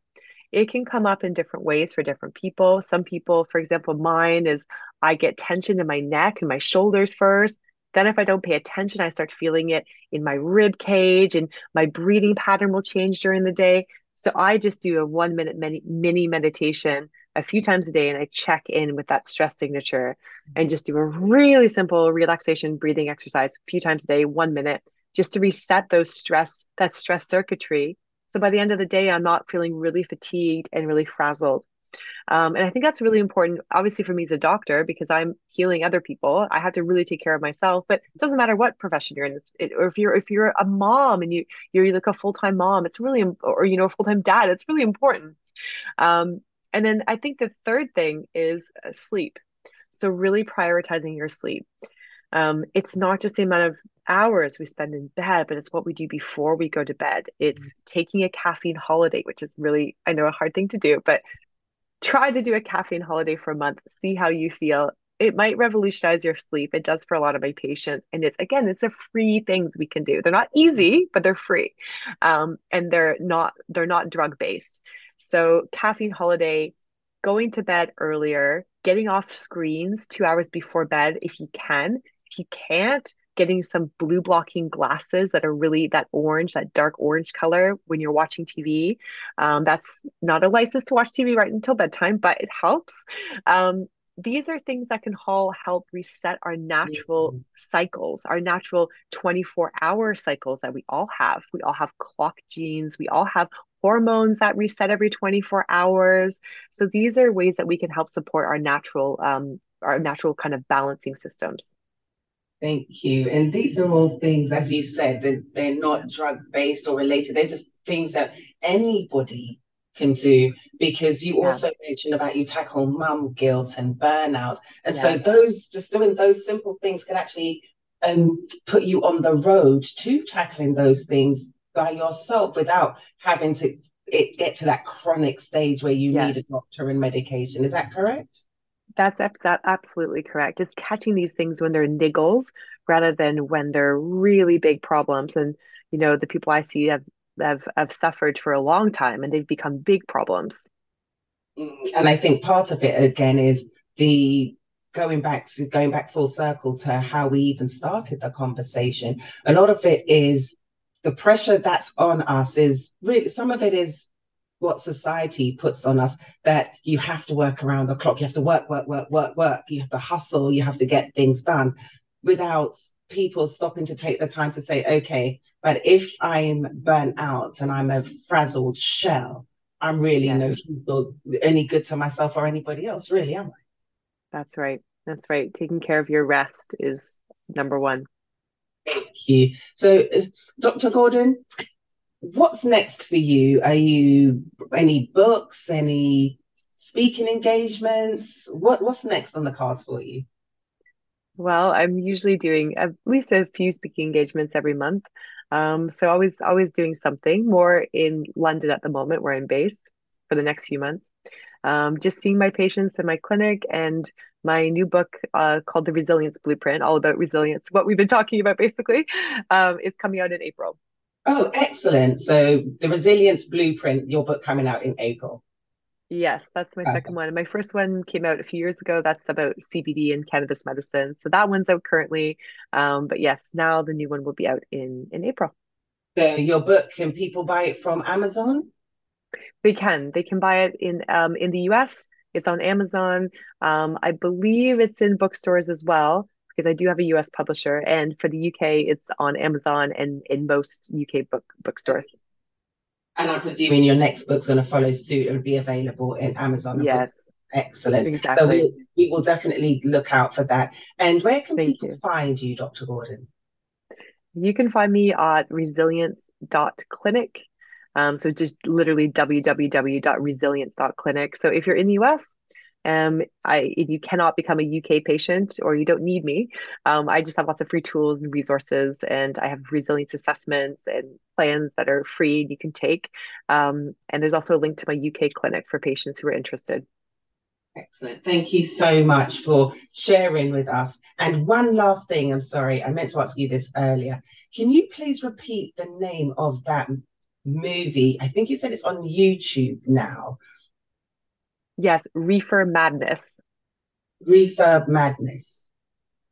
It can come up in different ways for different people. Some people, for example, mine is I get tension in my neck and my shoulders first. Then, if I don't pay attention, I start feeling it in my rib cage, and my breathing pattern will change during the day. So, I just do a one minute mini, mini meditation a few times a day, and I check in with that stress signature and just do a really simple relaxation breathing exercise a few times a day, one minute, just to reset those stress, that stress circuitry. So, by the end of the day, I'm not feeling really fatigued and really frazzled. Um, and I think that's really important, obviously, for me as a doctor, because I'm healing other people. I have to really take care of myself. But it doesn't matter what profession you're in, it, or if you're if you're a mom and you you're like a full time mom, it's really or you know a full time dad, it's really important. Um, and then I think the third thing is uh, sleep. So really prioritizing your sleep. Um, it's not just the amount of hours we spend in bed, but it's what we do before we go to bed. It's mm-hmm. taking a caffeine holiday, which is really, I know, a hard thing to do, but try to do a caffeine holiday for a month, see how you feel. It might revolutionize your sleep. It does for a lot of my patients. And it's again, it's a free things we can do. They're not easy, but they're free. Um, and they're not they're not drug based. So caffeine holiday, going to bed earlier, getting off screens two hours before bed if you can. If you can't, getting some blue blocking glasses that are really that orange, that dark orange color when you're watching TV. Um, that's not a license to watch TV right until bedtime, but it helps. Um, these are things that can all help reset our natural mm-hmm. cycles, our natural 24 hour cycles that we all have. We all have clock genes, we all have hormones that reset every 24 hours. So these are ways that we can help support our natural um, our natural kind of balancing systems. Thank you. And these are all things, as you said, that they're not drug based or related. They're just things that anybody can do because you yeah. also mentioned about you tackle mum guilt and burnout. And yeah. so those just doing those simple things can actually um, put you on the road to tackling those things by yourself without having to it get to that chronic stage where you yes. need a doctor and medication. Is that correct? That's absolutely correct. It's catching these things when they're niggles rather than when they're really big problems. And you know, the people I see have have, have suffered for a long time and they've become big problems. Mm, and I think part of it again is the going back to going back full circle to how we even started the conversation. A lot of it is the pressure that's on us is really some of it is what society puts on us that you have to work around the clock. You have to work, work, work, work, work. You have to hustle. You have to get things done without people stopping to take the time to say, okay, but if I'm burnt out and I'm a frazzled shell, I'm really yeah. no any good to myself or anybody else, really, am I? That's right. That's right. Taking care of your rest is number one. Thank you. So, uh, Dr. Gordon, what's next for you? Are you any books, any speaking engagements? What what's next on the cards for you? Well, I'm usually doing at least a few speaking engagements every month. Um, so always always doing something more in London at the moment where I'm based for the next few months. Um, just seeing my patients in my clinic and my new book uh, called The Resilience Blueprint, all about resilience, what we've been talking about basically, um, is coming out in April. Oh, excellent. So the Resilience Blueprint, your book coming out in April. Yes, that's my second one. And my first one came out a few years ago. That's about CBD and cannabis medicine. So that one's out currently. Um, but yes, now the new one will be out in in April. So your book, can people buy it from Amazon? They can. They can buy it in um in the US. It's on Amazon. Um, I believe it's in bookstores as well because I do have a US publisher. And for the UK, it's on Amazon and in most UK book bookstores. And I'm presuming your next book's going to follow suit and be available in Amazon. Yes. Excellent. Exactly. So we, we will definitely look out for that. And where can Thank people you. find you, Dr. Gordon? You can find me at resilience.clinic. Um, so just literally www.resilience.clinic. So if you're in the US, um, I you cannot become a UK patient or you don't need me. Um, I just have lots of free tools and resources, and I have resilience assessments and plans that are free and you can take. Um, and there's also a link to my UK clinic for patients who are interested. Excellent. Thank you so much for sharing with us. And one last thing, I'm sorry, I meant to ask you this earlier. Can you please repeat the name of that movie? I think you said it's on YouTube now. Yes, Reefer Madness. Reefer Madness.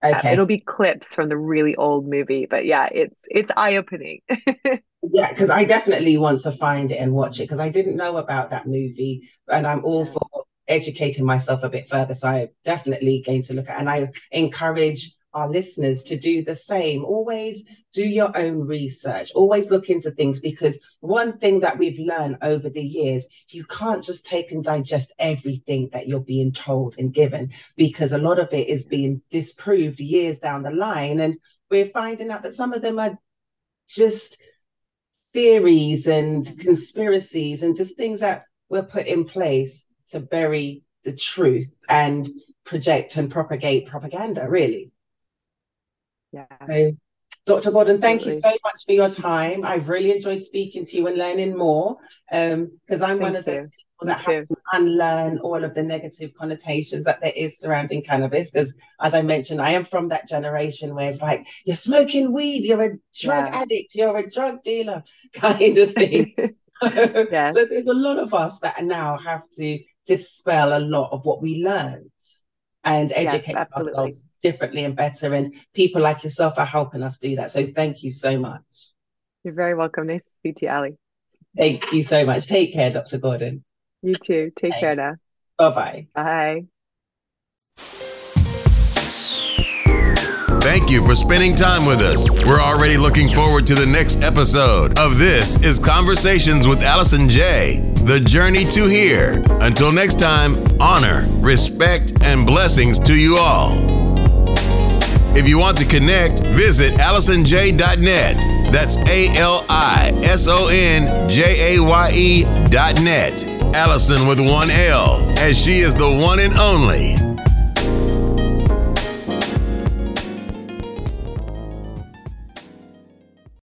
Okay. Uh, it'll be clips from the really old movie, but yeah, it's it's eye opening. yeah, because I definitely want to find it and watch it because I didn't know about that movie, and I'm all for educating myself a bit further. So I'm definitely going to look at, and I encourage our listeners to do the same. Always do your own research, always look into things because one thing that we've learned over the years, you can't just take and digest everything that you're being told and given because a lot of it is being disproved years down the line. And we're finding out that some of them are just theories and conspiracies and just things that were put in place to bury the truth and project and propagate propaganda, really. Yeah. So, Dr. Gordon, thank you so much for your time. I've really enjoyed speaking to you and learning more because um, I'm thank one of those you. people that have to unlearn all of the negative connotations that there is surrounding cannabis. Because, as I mentioned, I am from that generation where it's like, you're smoking weed, you're a drug yeah. addict, you're a drug dealer kind of thing. yeah. So there's a lot of us that now have to dispel a lot of what we learned and educate yes, ourselves differently and better. And people like yourself are helping us do that. So thank you so much. You're very welcome. Nice to speak to you, Ali. Thank you so much. Take care, Dr. Gordon. You too. Take Thanks. care now. Bye-bye. Bye. Thank you for spending time with us. We're already looking forward to the next episode of This is Conversations with Alison Jaye. The Journey to Here. Until next time, honor, respect, and blessings to you all. If you want to connect, visit AlisonJaye.net. That's A L I S O N J A Y E dot net. Alison with one L, as she is the one and only